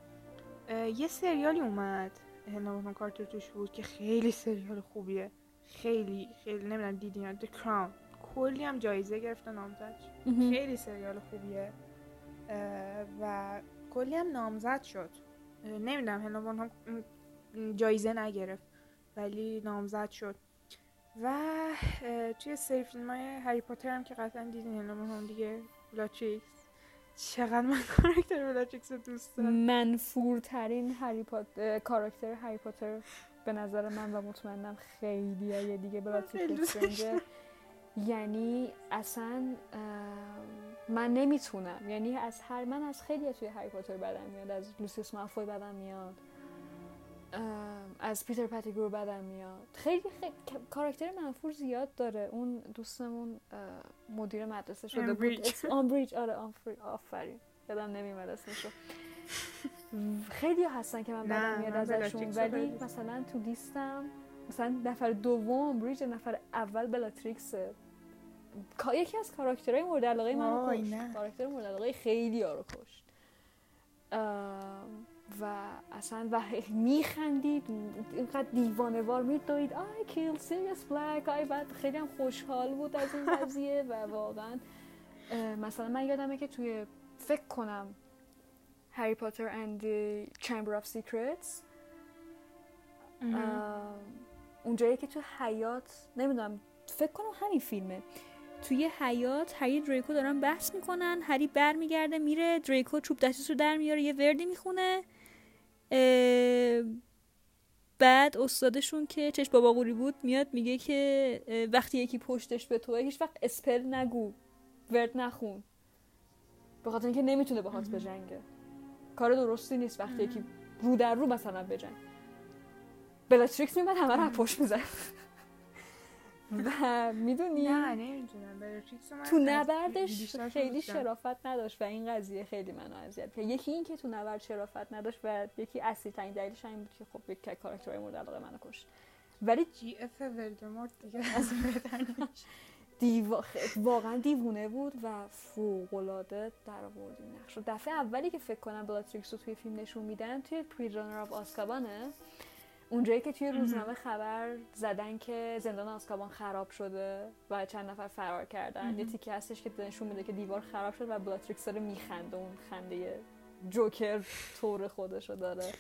یه سریالی اومد. هلنا کارتر توش بود که خیلی سریال خوبیه. خیلی خیلی نمی‌دونم دیدین The Crown. کلی هم جایزه گرفته نامزد. خیلی سریال خوبیه. و کلی هم نامزد شد. نمی‌دونم هنوان هم جایزه نگرفت ولی نامزد شد. و توی سری فیلم های هری پاتر هم که قطعا دیدین هم دیگه بلاتریکس چقدر من کاراکتر بلاتریکس رو دوست دارم. منفورترین هری پاتر کاراکتر هری پاتر به نظر من و مطمئنم خیلی های دیگه استرنجر یعنی اصلا من نمی‌تونم. یعنی از هر من از خیلی توی هری پاتر بدم میاد از لوسیوس مالفوی بدم میاد. از پیتر پتیگرو بدم میاد. خیلی خیلی کاراکتر منفور زیاد داره. اون دوستمون مدیر مدرسه شده بود. امبریج. اسم- آمبریج آره آفرین. یادم نمیمد اسمشو. خیلی هستن که من بدم میاد من ازشون. بلاتریکس رو ولی مثلا تو لیستم مثلا نفر دوم آمبریج نفر اول بلاتریکسه کا- یکی از کاراکترهای مورد علاقه منو وای، کشت. کاراکتر مورد علاقه خیلی ها رو کشت. و اصلا و میخندید اینقدر دیوانه‌وار میدوید I killed Sirius Black I بعد خیلی هم خوشحال بود از این قضیه و واقعا مثلا من یادمه که توی فکر کنم Harry Potter and Chamber of Secrets اونجایی که تو حیات نمی‌دونم فکر کنم همین فیلمه. توی حیات هری دریکو دارن بحث می‌کنن هری برمیگرده میره دریکو چوب دستیش رو در میاره یه وردی می‌خونه. بعد استادشون که چشم بابا قوری بود میاد میگه که وقتی یکی پشتش به توه هیچ وقت spell نگو ورد نخون. به خاطر اینکه نمی‌تونه باهات بجنگه. کار درستی نیست وقتی یکی رو در رو مثلا بجنگ. بلاتریکس میمد همه رو پشت می‌زد و می‌دونی نه نمی‌دونم تو نبردش خیلی. شرافت نداشت و این قضیه خیلی منو اذیت کرد یکی این که تو نبرد شرافت نداشت و یکی اصلی ترین دلیلش این بود که خب یک کاراکترهای مورد علاقه منو کشت ولی GF ولدمورت دیگه از. خ- واقعا دیوونه بود و فوق‌العاده در آورد این نقش دفعه اولی که فکر کنم بلاتریکس رو توی فیلم نشون میدن توی Prisoner of Azkaban ه اونجایی که توی روزنامه خبر زدن که زندان آسکابان خراب شده و چند نفر فرار کردن یه تیکه هستش که نشون میده که دیوار خراب شد و بلاتریکس داره میخنده اون خنده جوکر طور خودش رو داره.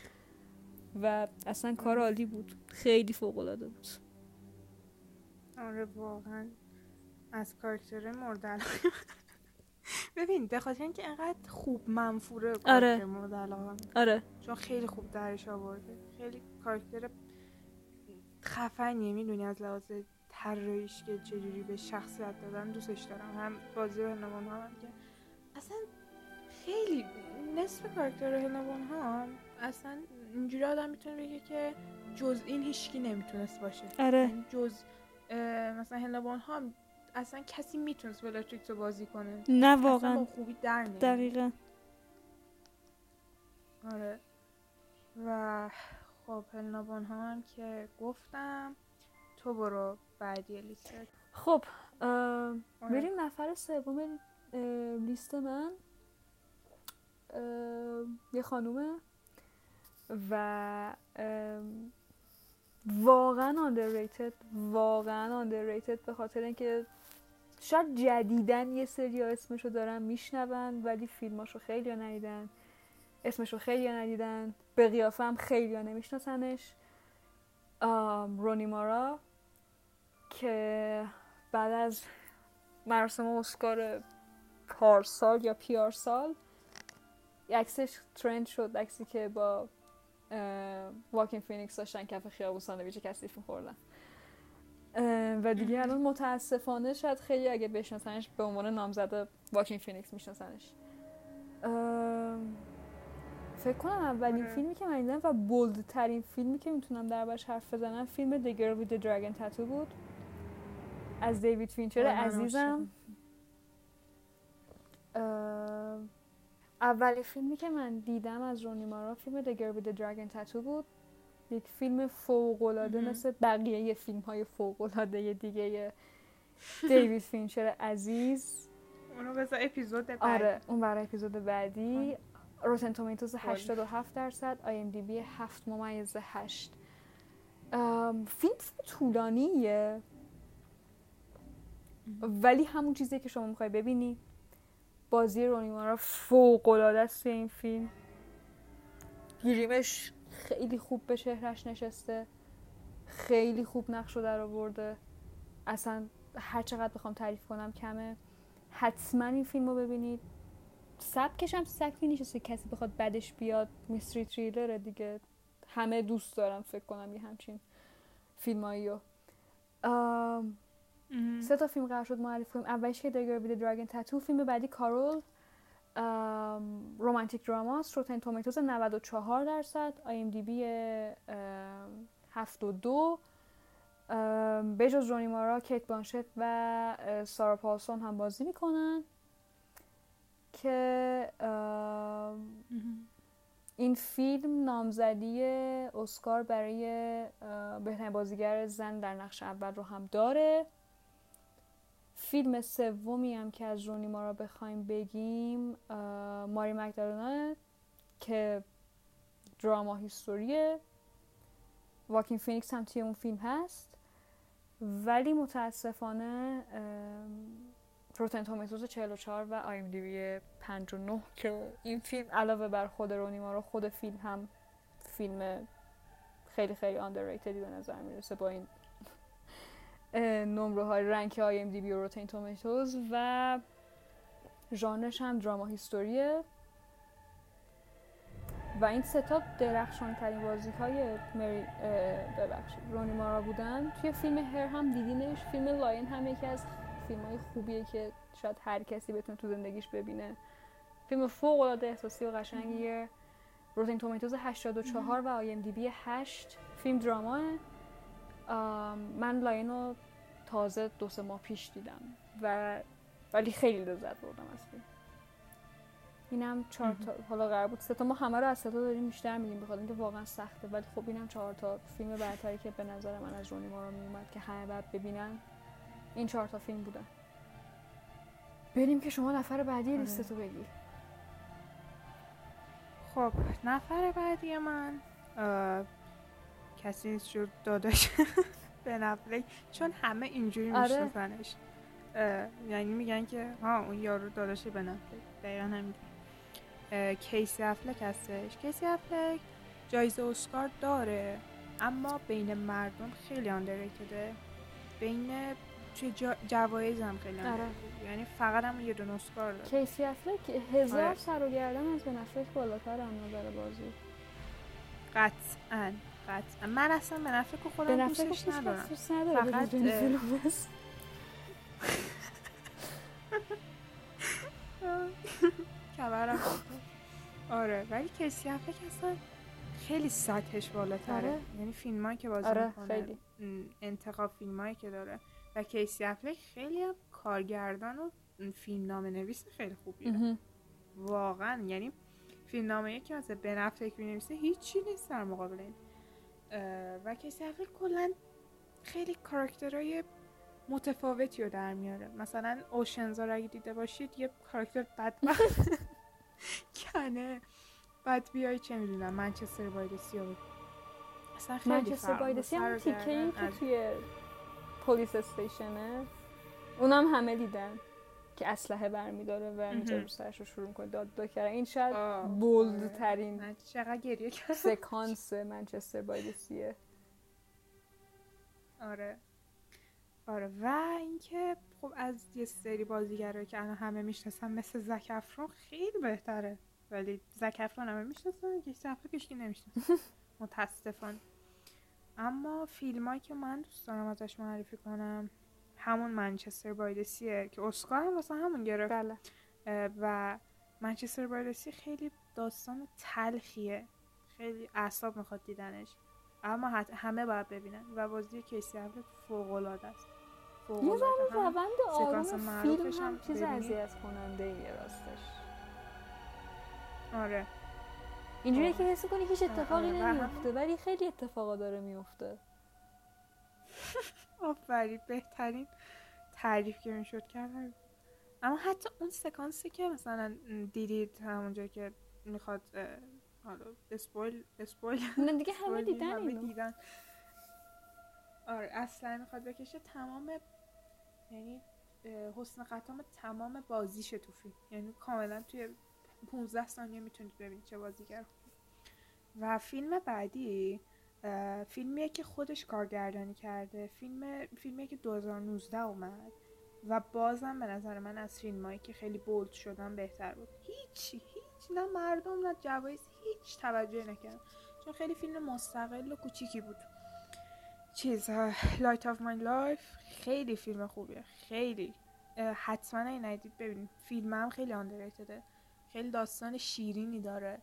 و اصلا کار عالی بود. خیلی فوق‌العاده بود. آره واقعا. از کاراکتر مورد علاقه. ببین به خاطر اینکه انقدر خوب منفوره کاراکتر مورد علاقه. آره. چون خیلی خوب درش آورده. خیلی کاراکتر خفنیه می‌دونی؟ از لحاظ طراحیش که چجوری به شخصیت دادن دوستش دارم. هم بازی هنوان ها هم که اصلا خیلی نصف کاراکتر هنوان ها هم اصلا اینجوری آدم می‌تونه بگه که جز این هیچکی نمی‌تونست باشه. آره. یعنی جز مثلا هنوان ها هم اصلا کسی می‌تونست بلاتریکس رو بازی کنه. نه اصلا واقعا. با خوبی در نمیاد. دقیقا. آره. و خب هلنابون ها هم که گفتم تو برو بعدی لیست. خب آره. بریم نفر سوم لیست من. یه خانومه و واقعا underrated واقعا underrated به خاطر اینکه شاید جدیدن یه سری اسمشو دارن میشنون ولی فیلماشو خیلی ها ندیدن. اسمشو خیلی ها ندیدن. به قیافه هم خیلی نمیشناسنش. رونی مارا که بعد از مراسم اسکار پارسال یا پیارسال عکسش trend شد. عکسی که با واکین فینیکس داشتن کف خیابون ساندویچ کثیف میخوردن. و دیگه الان متاسفانه شاید خیلی اگه بشناسنش به عنوان نامزد واکین فینیکس میشناسنش. فکر کنم اولین آره. فیلمی که من دیدم و bold ترین فیلمی که می‌تونم دربارش حرف بزنم فیلم The Girl with the Dragon Tattoo بود. از دیوید فینچر آره، عزیزم. اولین فیلمی که من دیدم از رونی مارا فیلم The Girl with the Dragon Tattoo بود. یک فیلم فوق‌العاده مهم. مثل بقیه فیلم های فوق‌العاده دیگه دیوید فینچر عزیز. اونو بذار اپیزود بعد آره اون برای اپیزود بعدی. Rotten Tomatoes عالی. 87 درصد IMDb 7 ممیز 8 ام، فیلم فیلم طولانیه ولی همون چیزی که شما می‌خوای ببینی بازی رونی مارا فوق العاده است این فیلم. گریمش خیلی خوب به چهرش نشسته. خیلی خوب نقش رو در آورده. اصلا هر چقدر بخوام تعریف کنم کمه. حتما این فیلم رو ببینید. سبکش هم سبکی نیست کسی بخواد بدش بیاد. میستری تریلره دیگه. همه دوست دارم فکر کنم یه همچین فیلمایی رو. سه تا فیلم قرار شد معرفی کنیم. اولش که دگر بیده دراگن تتو فیلم بعدی کارول رومانتیک دراماست روتن تومیتوز 94 درصد. آی ام دی بی 72 بجز رونی مارا کیت بانشت و سارا پالسون هم بازی می‌کنن. که این فیلم نامزدی اسکار برای بهترین بازیگر زن در نقش اول رو هم داره. فیلم سومی هم که از رونی مارا بخوایم بگیم Mary Magdalene ه که drama history ه. واکین فینیکس هم توی اون فیلم هست. ولی متاسفانه Rotten Tomatoes 44 و IMDb 59 که این فیلم علاوه بر خود رونی مارا خود فیلم هم فیلم خیلی خیلی underrated ی به نظر می‌رسه با این نمره های rank IMDb و Rotten Tomatoes و ژانرش هم drama history ه. و این سه تا درخشان ترین بازی های مری ببخشید رونی مارا بودن. توی فیلم Her هم دیدینش فیلم Lion هم یکی از فیلم های خوبیه که شاید هر کسی بتونه تو زندگیش ببینه. فیلم فوق العاده احساسی و قشنگیه. Rotten Tomatoes 84 و IMDb 8 فیلم drama ه من Lion رو تازه دو سه ماه پیش دیدم و ولی خیلی لذت بردم از فیلم. اینم چهار تا حالا قرار بود سه تا ما همه رو از سه تا داریم بیشتر میگیم بخاطر اینکه واقعا سخته. ولی خب اینم چهار تا فیلم برتری که به نظر من از رونی مارا میومد که همه باید ببینن. این چهار تا فیلم بودن. بریم که شما نفر بعدی آره. لیستتو بگی خب نفر بعدی من کسی نیست شد داداش به چون همه اینجوری آره. میشناسنش. یعنی میگن که ها اون یارو داداش به نفلک دقیقا همین کیسی افلک هستش؟ کیسی افلک جایزه اسکار داره اما بین مردم خیلی آندرریتده بین توی جا... جوایز هم خیلی آره. یعنی فقط هم یه دون اسکار داره کیسی افلک هزار آره. سر و گردن از بن افلک بالاتر هم نظر بازی قطعا قطعا من اصلا بن افلک خودم دوستش ندارم فقط کمرم آره ولی کسی افلک اصلا خیلی سطحش بالاتره آره. یعنی فیلم که بازی آره. می‌کنه. انتخاب فیلم که داره و کیسی افلک خیلی هم کارگردان و فیلم نام نویس خیلی خوبیه. واقعا یعنی فیلم نامه که مثلا بن افلک نویسه هیچی نیست در مقابل این. و کیسی افلک کلا خیلی کاراکترهای متفاوتی رو در میاره. مثلا اوشنزا رو اگه دیده باشید یه کاراکتر بدبخت. کنه. بعد بیای چه می‌دونم منچستر بایدسی رو منچستر بایدسی هم تیکه که توی پلیس استیشنه؟ اونم همه دیدن که اسلحه برمیداره و اینجا رو سرش رو شروع کنه. داد داد کرده این شاید بولد آره. ترین چقدر گریه سکانس منچستر بایدسیه آره. آره. و اینکه خب از یه سری بازیگره که الان همه می‌شناسن مثل زک افرون خیلی بهتره. ولی زک افرون همه می‌شناسن که سفر کشکی نمی‌شناسن متاسفانه. اما فیلم که من دوست دارم ازش معرفی کنم همون منچستر بایدسیه که اسکار هم واسه همون گرفت. بله. و منچستر بایدسی خیلی داستان تلخیه. خیلی اعصاب می‌خواد دیدنش. اما همه باید ببینن. و بازی کیسی افلک فوق العاده است یه ذره روند آروم فیلم هم چیز اذیت کننده راستش. آره. اینجوری که حس کنی هیچ اتفاقی آره. نمیفته ولی خیلی اتفاقا داره میفته. آفرین بهترین تعریف که می‌شد کرد اما حتی اون سکانسی که مثلا دیدید همونجا که می‌خواد حالا اسپویل اسپویل نه دیگه همه دیدن همه دیدن. آره اصلا می‌خواد بکشه تمام یعنی حسن ختام تمام بازیشه تو فیلم. یعنی کاملا توی 15 ثانیه می‌تونید ببینید چه بازیگر و فیلم بعدی فیلمیه که خودش کارگردانی کرده. فیلم فیلمیه که 2019 اومد و بازم به نظر من از فیلمایی که خیلی بولد شدن بهتر بود. هیچی هیچ نه مردم نه جوایز هیچ توجه نکردم. چون خیلی فیلم مستقل و کوچیکی بود. چیز Light of My Life خیلی فیلم خوبیه. خیلی. حتما این ندید ببینید. فیلم هم خیلی underrated ه خیلی داستان شیرینی داره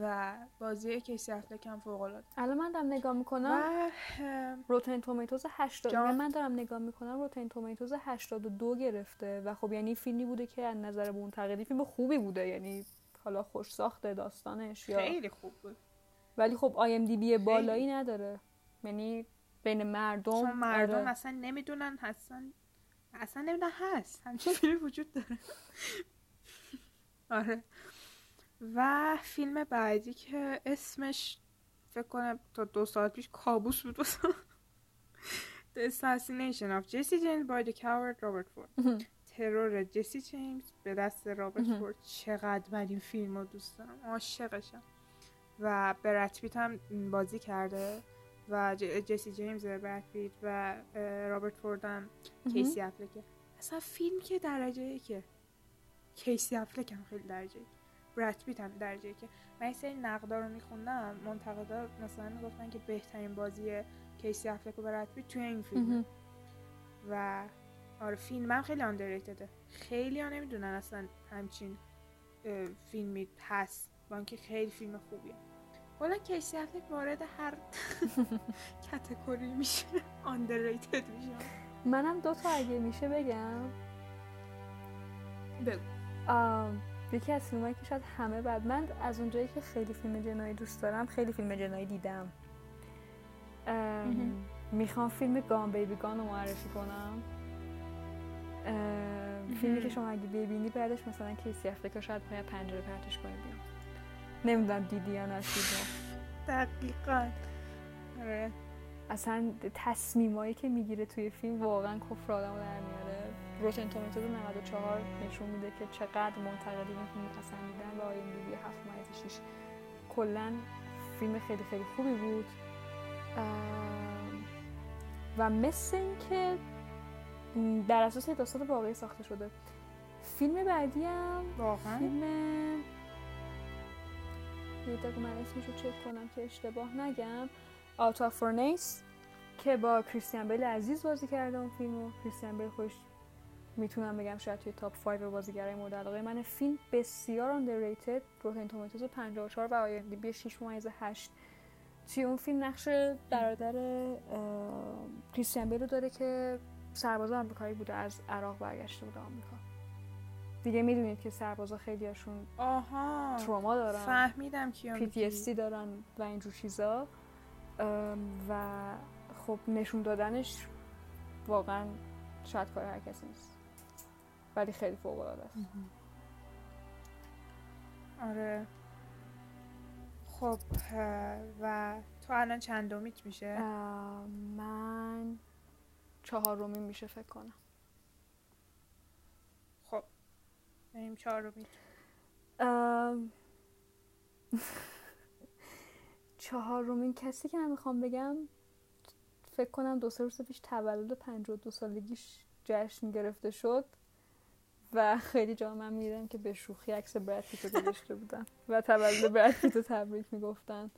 و بازی کیسی افلک هم فوق العاده الان من دارم نگاه می‌کنم. Rotten Tomatoes 80 من دارم نگاه می‌کنم. Rotten Tomatoes 82 گرفته و خب یعنی فیلمی بوده که از نظر منتقدی فیلم خوبی بوده. یعنی حالا خوش ساخته داستانش یا خیلی خوب بود. ولی خب آی ام دی بی بالایی نداره. یعنی بین مردم چون مردم آره. اصلا نمی‌دونن هستن اصلا نمی‌دونن هست. همچین وجود داره. آره. و فیلم بعدی که اسمش فکر کنم تا دو ساعت پیش کابوس بود The Assassination of Jesse James by the Coward Robert Ford. ترور جسی جیمز به دست رابرت فورد. چقدر من این فیلم رو دوست دارم. عاشقشم. و برت پیت هم بازی کرده. و جسی جیمز برد پیت و رابرت فورد هم. کیسی افلکه اصلا فیلم که درجه که کیسی افلک هم خیلی درجه برد پیت هم درجه که من این سری نقدا رو میخوندم. منتقدا مثلا می‌گفتن که بهترین بازی کیسی افلک و برد پیت توی این فیلم و آره فیلم هم خیلی آندرریتده خیلی ها نمی‌دونن اصلا همچین فیلمی هست با اینکه خیلی فیلم خوبیه. کلا کیسی افلک وارد هر کتگوری میشه. آندرریتد میشه. منم دو تا اگه میشه بگم. بگو. یکی از فیلمایی که شاید همه بعد من از اونجایی که خیلی فیلم جنایی دوست دارم خیلی فیلم جنایی دیدم. می‌خوام فیلم گام بیبی گان رو معرفی کنم. فیلمی که شما اگه ببینی بعدش مثلا کیسی افریقا شاید باید پنجره پرتش کنی بیام. نمی‌دونم دیدی یا نشیدی. دقیقا. آره. اصلا تصمیمایی که می‌گیره توی فیلم واقعا کفر آدم در میاره. روتن تومیتوز 94 نشون میده که چقدر منتقدی این فیلم پسندیدن و آی ام دی 7 6 کلا فیلم خیلی خیلی خوبی بود. و مثل اینکه بر اساس داستان واقعی ساخته شده. فیلم بعدی هم واقعا؟ فیلم یه دقیقه من اسمشو چک کنم که اشتباه نگم. Out of the Furnace که با کریستیان بیل عزیز بازی کرده اون فیلمو. کریستیان بیل خوش می‌تونم بگم شاید توی top 5 بازیگرای مورد علاقه من. فیلم بسیار underrated Rotten Tomatoes 54 و IMDb 6 ممیز 8 توی اون فیلم نقش برادر کریستیان بیل رو داره که سرباز آمریکایی بوده از عراق برگشته بوده آمریکا. دیگه می‌دونید که سربازا خیلی هاشون آها. تروما دارن فهمیدم پی تی دارن و اینجور چیزا. و خب نشون دادنش واقعا شاید کار هر کسی نیست. ولی خیلی فوق العاده است. آره. خب و تو الان چندمیت میشه؟ من چهارمی میشه فکر کنم. خب بریم چهارمی چهارمین کسی که من می‌خوام بگم فکر کنم دو سه روز پیش تولد پنج و دو سالگیش جشن گرفته شد. و خیلی جا من می‌دیدم که به شوخی عکس برد پیتو گذاشته بودن و تولد برد پیتو تبریک می‌گفتن.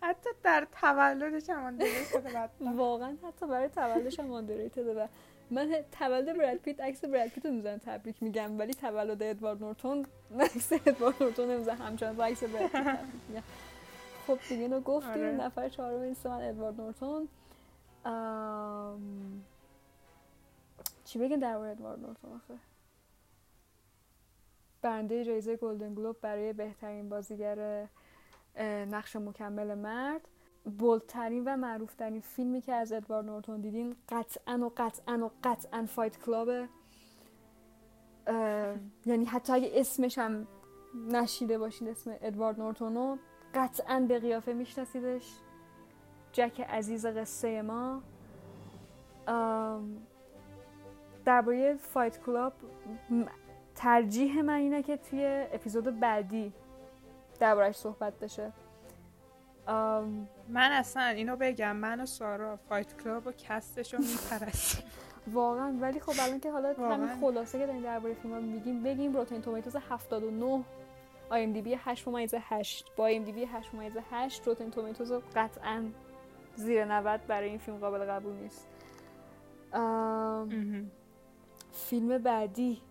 حتی در تولدش هم شده واقعا حتی برای تولدش هم شده و من تولد براد پیت عکس براد پیت رو می‌زنم تبریک میگم ولی تولد ادوارد نورتون عکس ادوارد نورتون نمی‌زنم همچنان با عکس براد پیت میگم. خب دیگه اینو گفتیم آره. نفر چهارم این من ادوارد نورتون. چی بگین در ادوارد نورتون آخه؟ برنده جایزه گلدن گلوب برای بهترین بازیگر نقش مکمل مرد. بولترین و معروفترین فیلمی که از ادوارد نورتون دیدین قطعا و قطعا و قطعا فایت کلابه. یعنی حتی اگه اسمش هم نشیده باشین اسم ادوارد نورتونو قطعا به قیافه میشناسیدش. جک عزیز قصه ما. درباره Fight Club ترجیح من اینه که توی اپیزود بعدی دربارهش صحبت بشه. من اصلا اینو بگم من و سارا Fight Club و cast ش رو میپرستیم. واقعا ولی خب الان که حالا همین خلاصه که داریم درباره فیلم ها میگیم بگیم Rotten Tomatoes 79 IMDb 8 ممیز 8 با IMDb 8 ممیز 8 Rotten Tomatoes قطعا زیر 90 برای این فیلم قابل قبول نیست. فیلم بعدی.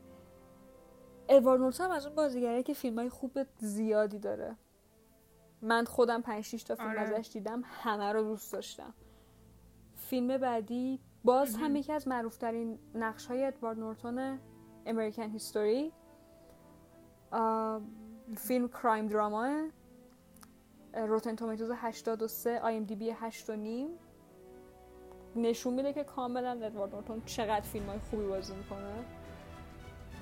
ادوارد نورتون از اون بازیگره که فیلم های خوب زیادی داره. من خودم 5 6 تا فیلم آره. ازش دیدم همه رو دوست داشتم. فیلم بعدی باز هم یکی از معروفترین نقش های ادوارد نورتون امریکن هیستوری فیلم کرایم دراما روتن تومیتوز 83 آی ام دی بی 8 و نیم. نشون میده که کاملا ادوارد نورتون چقدر فیلم های خوبی بازی می‌کنه.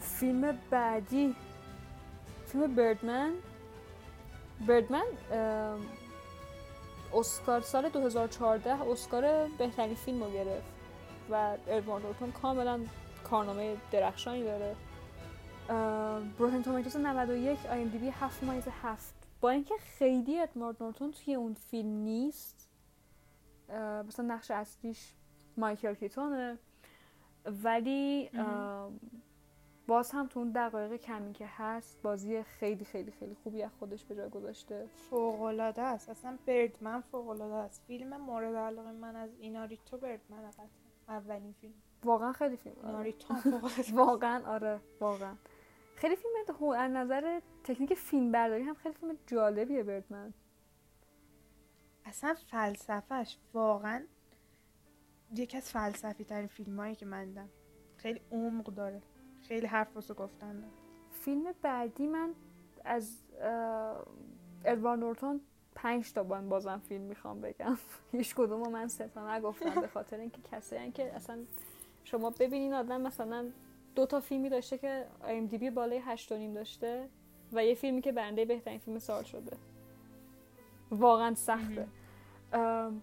فیلم بعدی فیلم بردمن. بردمن اسکار سال 2014 اسکار بهترین فیلم رو گرفت و ادوارد نورتون کاملا کارنامه درخشانی داره. بروتن تومیتوز 91 آی ام دی بی 7 مایز 7 با اینکه خیلی ادوارد نورتون توی اون فیلم نیست مثلا نقش اصلیش مایکل کیتونه. ولی باز هم تو اون دقایق کمی که هست بازی خیلی خیلی خیلی خوبی از خودش به جا گذاشته. فوق العاده است. اصلا بردمن فوق العاده است. فیلم مورد علاقه من از ایناریتو بردمن اولین فیلم. واقعا خیلی فیلم. ایناریتو واقعا آره واقعا. خیلی فیلم از نظر تکنیک فیلم برداری هم خیلی فیلم جالبیه بردمن. اصلا فلسفهش واقعا یکی از فلسفی ترین فیلم هایی که من دیدم. خیلی عمق داره. خیلی حرف واسه گفتن فیلم بعدی من از ادوارد نورتون پنج تا بان بازم فیلم می‌خوام بگم. هیچ کدوم من سه تا نگفتم به خاطر اینکه کسی که اصلا شما ببینین آدم مثلا دو تا فیلمی داشته که بی بالای هشت و نیم داشته و یه فیلمی که برنده بهترین فیلم سال شده. واقعا سخته.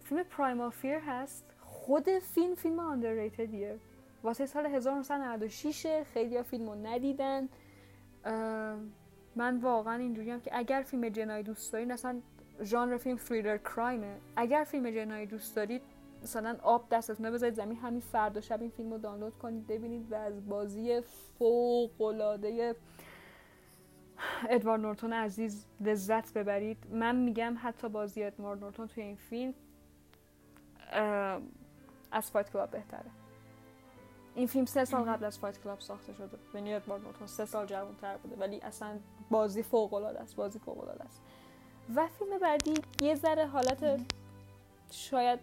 فیلم پرایم فیر هست. خود فیلم فیلم آندرریتدیه واسه سال 1996 خیلی ها فیلم رو ندیدن من واقعا اینجوریم که اگر فیلم جنایی دوست دارین اصلا ژانر فیلم فریلر کرایمه اگر فیلم جنایی دوست دارید مثلا آب دستتونه بذارید زمین همین فردا شب این فیلم رو دانلود کنید ببینید و از بازی فوق العاده ادوارد نورتون عزیز لذت ببرید. من میگم حتی بازی ادوارد نورتون توی این فیلم از Fight Club بهتره. این فیلم سه سال قبل از Fight Club ساخته شده. یعنی ادوارد نورتون سه سال تر بوده. ولی اصلا بازی فوق العاده است. بازی فوق العاده است. و فیلم بعدی یه ذره حالت شاید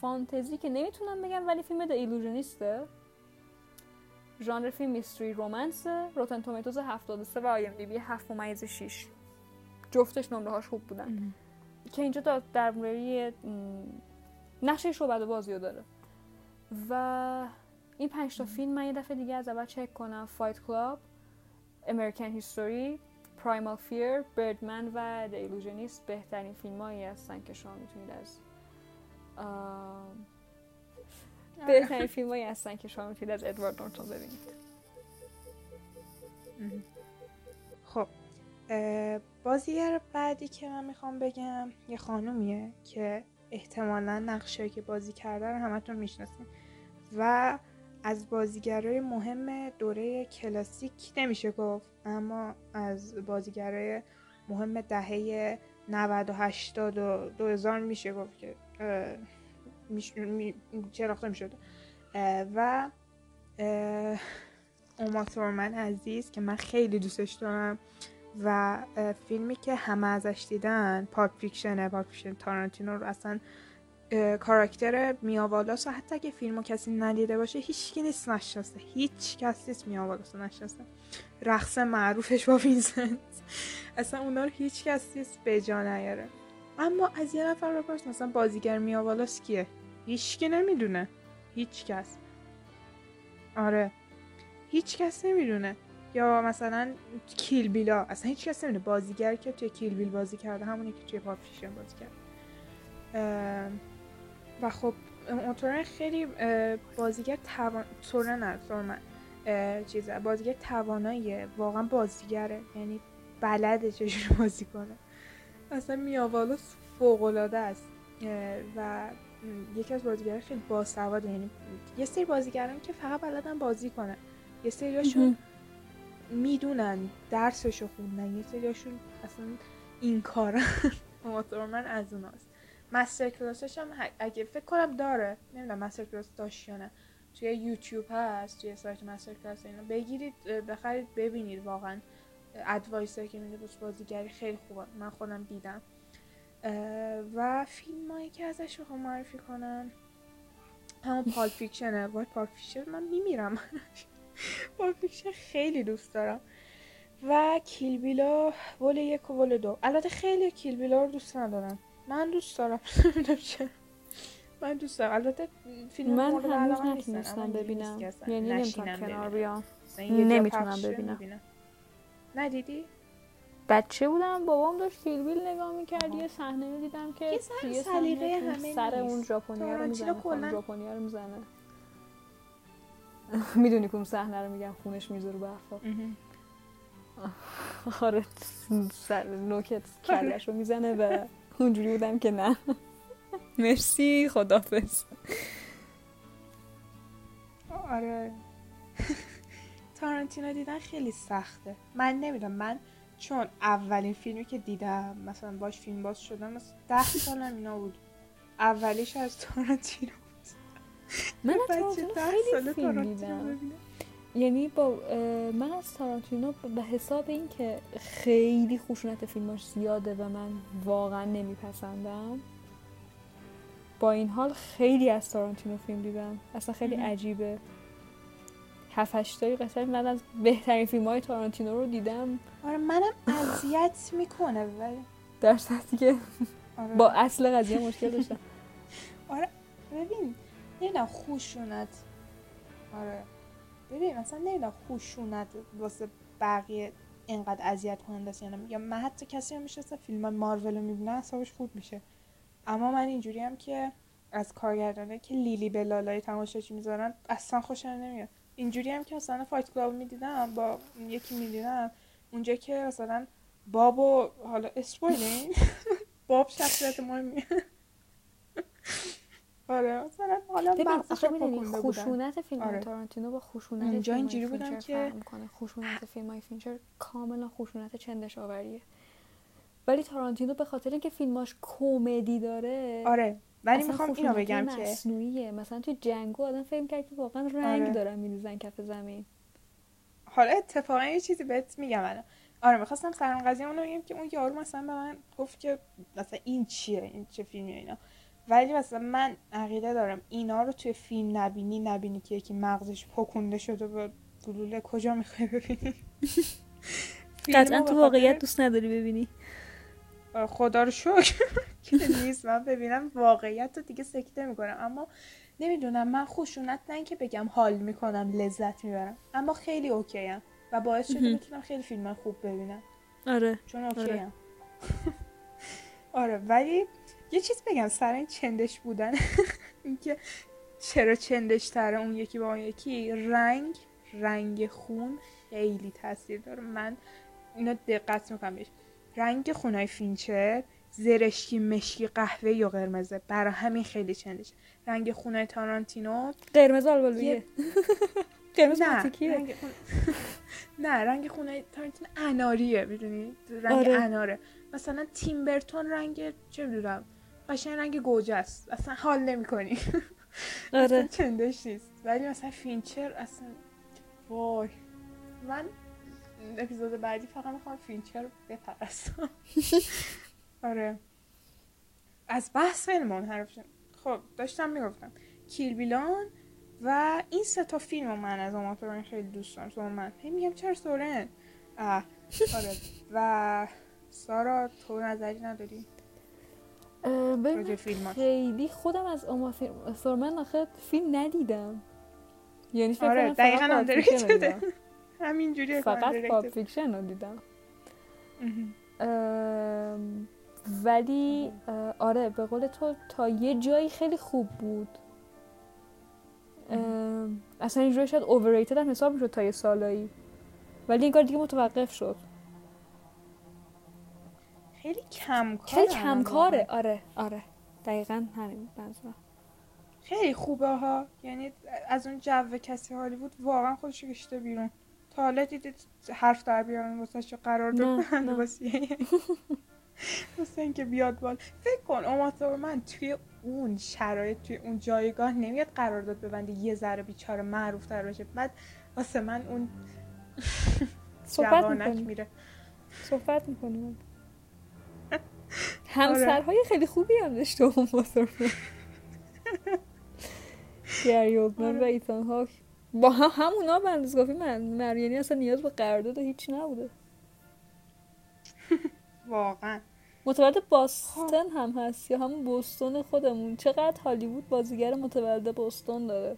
فانتزی که نمی‌تونم بگم ولی فیلم The Illusionist ه ژانر فیلم mystery romance Rotten Tomatoes 73 و IMDb 7 ممیز 6 جفتش نمره هاش خوب بودن. که اینجا در مورد نقشه شعبده بازی رو داره. و این پنج تا فیلم من یه دفعه دیگه از اول چک کنم. Fight Club امریکن هیستوری پرایمال فیر بردمن و د ایلوژنیست بهترین فیلم هایی هستن که شما می‌تونید از بهترین فیلم هایی هستن که شما می‌تونید از ادوارد نورتون ببینید. خب بازیگر بعدی که من می‌خوام بگم یه خانومیه که احتمالا نقشه که بازی کرده رو همتون می‌شناسین و از بازیگرای مهم دوره کلاسیک نمیشه گفت اما از بازیگرای مهم دهه 90 و 80 و 2000 میشه گفت که شناخته می شده و اوما تورمن عزیز که من خیلی دوستش دارم و فیلمی که همه ازش دیدن Pulp Fiction ه Pulp Fiction تارانتینو رو اصلا کاراکتر میا والاس و حتی اگه فیلمو کسی ندیده باشه هیچکی نیست نشناسه. هیچ کسی نیست میا والاس نشناسه. رقص معروفش با وینسنت. اصلا اونا رو هیچ کسی نیست به جا نیاره. اما از یه نفر بپرس مثلا بازیگر میا والاس کیه؟ هیچکی نمی‌دونه. هیچ کس. آره. هیچ کس نمی‌دونه. یا مثلا Kill Bill ا اصلا هیچ کس نمی‌دونه. بازیگر که توی Kill Bill بازی کرده همونی که توی پاپ بازی کرده. و خب اوما خیلی بازیگر توان سورن نه سورمن چیزه بازیگر تواناییه. واقعا بازیگره. یعنی بلده چجوری بازی کنه. اصلا میاوالو فوق العاده است و یکی از بازیگران خیلی باسواد یعنی یه سری بازیگران که فقط بلدن بازی کنن. یه سریاشون می‌دونن درسشو خوندن. یه سریاشون اصلا این کارن. اوما از اوناست. MasterClass ش هم اگه فکر کنم داره. نمی‌دونم MasterClass داشت یا نه. توی یوتیوب هست توی سایت MasterClass اینا. بگیرید بخرید ببینید واقعا. advice که میده بازیگری خیلی خوبه. من خودم دیدم. و فیلم هایی که ازش رو معرفی کنم همون Pulp Fiction ه. وای Pulp Fiction من میمیرم. Pulp Fiction خیلی دوست دارم. و Kill Bill ا Vol یک و Vol دو. البته خیلی Kill Bill ا رو دوست ندارم. من دوست دارم. من دوست دارم. البته فیلم من هنوز نتونستم ببینم. یعنی نمی‌تونم کنار بیام. نمی‌تونم ببینم. ندیدی؟ بچه بودم بابام داشت Kill Bill نگاه می‌کرد یه صحنه دیدم که یه سلیقه همه سر اون ژاپنیا رو می‌زنه ژاپنیا رو می‌زنه. می‌دونی که اون صحنه رو میگم؟ خونش می‌ذاره به آره سر نوکت کلش رو می‌زنه و اونجوری بودم که نه. مرسی خدافز آره. تارانتینو دیدن خیلی سخته. من نمی‌دونم من چون اولین فیلمی که دیدم مثلا باش فیلم باز شدم مثلا ده سالم اینا بود. اولیش از تارانتینو بود. من از تارانتینو فیلم دیدم. یعنی با من از تارانتینو به حساب اینکه خیلی خشونت فیلماش زیاده و من واقعا نمیپسندم با این حال خیلی از تارانتینو فیلم دیدم. اصلا خیلی عجیبه. هفت هشتایی قشنگ من از بهترین فیلم های تارانتینو رو دیدم. آره منم اذیت می‌کنه ولی در که آره. با اصل قضیه مشکل داشتم. آره ببین نمی‌دونم خوشونت. آره ببین مثلا نمی‌دونم خوشونت واسه بقیه اینقدر اذیت کننده است یعنی یا من حتی کسی هم میشه فیلم مارول رو می‌بینه حسابش خوب میشه. اما من اینجوری هم که از کارگردانه که لیلی به لالای تماشاچی می‌ذارن اصلا خوشم نمیاد. اینجوری هم که مثلا فایت کلاب می‌دیدم با یکی می‌دیدم اونجا که مثلا باب و حالا اسپویلین باب شخصیت مهمی. آره مثلا حالا خشونت فیلم آره. تارانتینو با خشونت اینجا اینجوری بودم که خشونت فیلم های فینچر کاملا خشونت چندش آوریه ولی تارانتینو به خاطر اینکه فیلماش کمدی داره آره. ولی می‌خوام اینو بگم که مصنوعیه. مثلا تو جنگو آدم فکر کرد که واقعا رنگ آره. دارن میریزن کف زمین. حالا اتفاقا یه چیزی بهت میگم الان. آره می‌خواستم سرم قضیه اونو بگم که اون یارو مثلا به من گفت که مثلا این چیه این چه فیلمیه اینا. ولی مثلا من عقیده دارم اینا رو توی فیلم نبینی نبینی که یکی مغزش پکونده شده به گلوله کجا می‌خوای ببینی. قطعا تو واقعیت دوست نداری ببینی. خدا رو شکر که نیست. من ببینم واقعیت رو دیگه سکته می‌کنم. اما نمی‌دونم من خشونت نه که بگم حال می‌کنم لذت می‌برم. اما خیلی okay ام. و باعث شده می‌تونم خیلی فیلم خوب ببینم. آره. چون okay آره. ام. آره ولی یه چیز بگم. سر این چندش بودن اینکه چرا چندش تره اون یکی با اون یکی رنگ رنگ خون خیلی تاثیر داره. من اینو دقت می‌کنم. بهش رنگ خونای فینچر زرشکی مشکی قهوه‌ای قرمزه. برای همین خیلی چندش. رنگ خون تارانتینو. قرمز آلبالویه قرمز نه رنگ نه رنگ خون تارانتینو اناریه می‌دونی؟ رنگ آره. اناره. مثلا تیم برتون رنگ چه می‌دونم؟ قشنگ رنگ گوجه است. اصلا حال نمی‌کنی. آره. چندش نیست. ولی مثلا فینچر اصلا وای. من اپیزود بعدی فقط می‌خوام فینچر بپرستم آره. از بحث خیلی منحرف شد. خب داشتم می‌گفتم. کیل بیلان و این سه تا فیلم رو من از آماتوران خیلی دوست دارم. سورمن هی میگم چرا سورن؟ آره. و سارا تو نظری نداری؟ ببین خیلی خودم از اوما سورمن آخه فیلم ندیدم. یعنی فکر آره دقیقا همینجوری فقط Pulp Fiction رو دیدم. ولی آره به قول تو تا یه جایی خیلی خوب بود. اصلا اینجوری شاید overrated هم حساب می‌شد تا یه سالایی. ولی این کار دیگه متوقف شد. خیلی کم خیلی کم‌کاره. آره آره. دقیقا همین منظورم. خیلی خوبه ها. یعنی از اون جو کسی هالیوود واقعا خودش کشیده بیرون. تا حالا دیدید حرف در بیارن واسه قرار داد. واسه اینکه بیاد بال فکر کن اوما من توی اون شرایط توی اون جایگاه نمیاد قرارداد ببنده یه ذره بیچاره معروف تر بشه بعد واسه من اون صحبت میره. صحبت می‌کنیم همسرهای خیلی خوبی هم داشته اون بازرگان گری و آره. ایتان هاک. با هم همونا به اندازه کافی من یعنی اصلا نیاز به قرارداد هیچی نبوده. واقعا. متولد باستن هم هست یا همون بوستون خودمون. چقدر هالیوود بازیگر متولد بوستون داره؟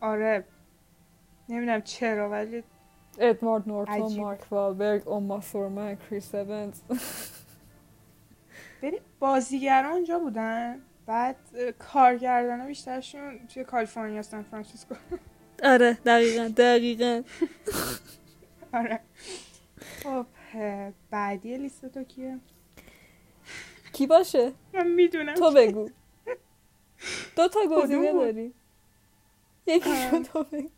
آره. نمی‌دونم چرا ولی ادوارد نورتون. مارک والبرگ اوما تورمن کریس اونز ببین بازیگران اونجا بودن؟ بعد اه، کارگردانا بیشترشون توی کالیفرنیا سان فرانسیسکو. آره دقیقا دقیقا. آره. خب بعدی لیست تو کیه؟ کی باشه؟ من می‌دونم تو بگو. دو تا گزینه؟ داری. یکی آه. تو بگو.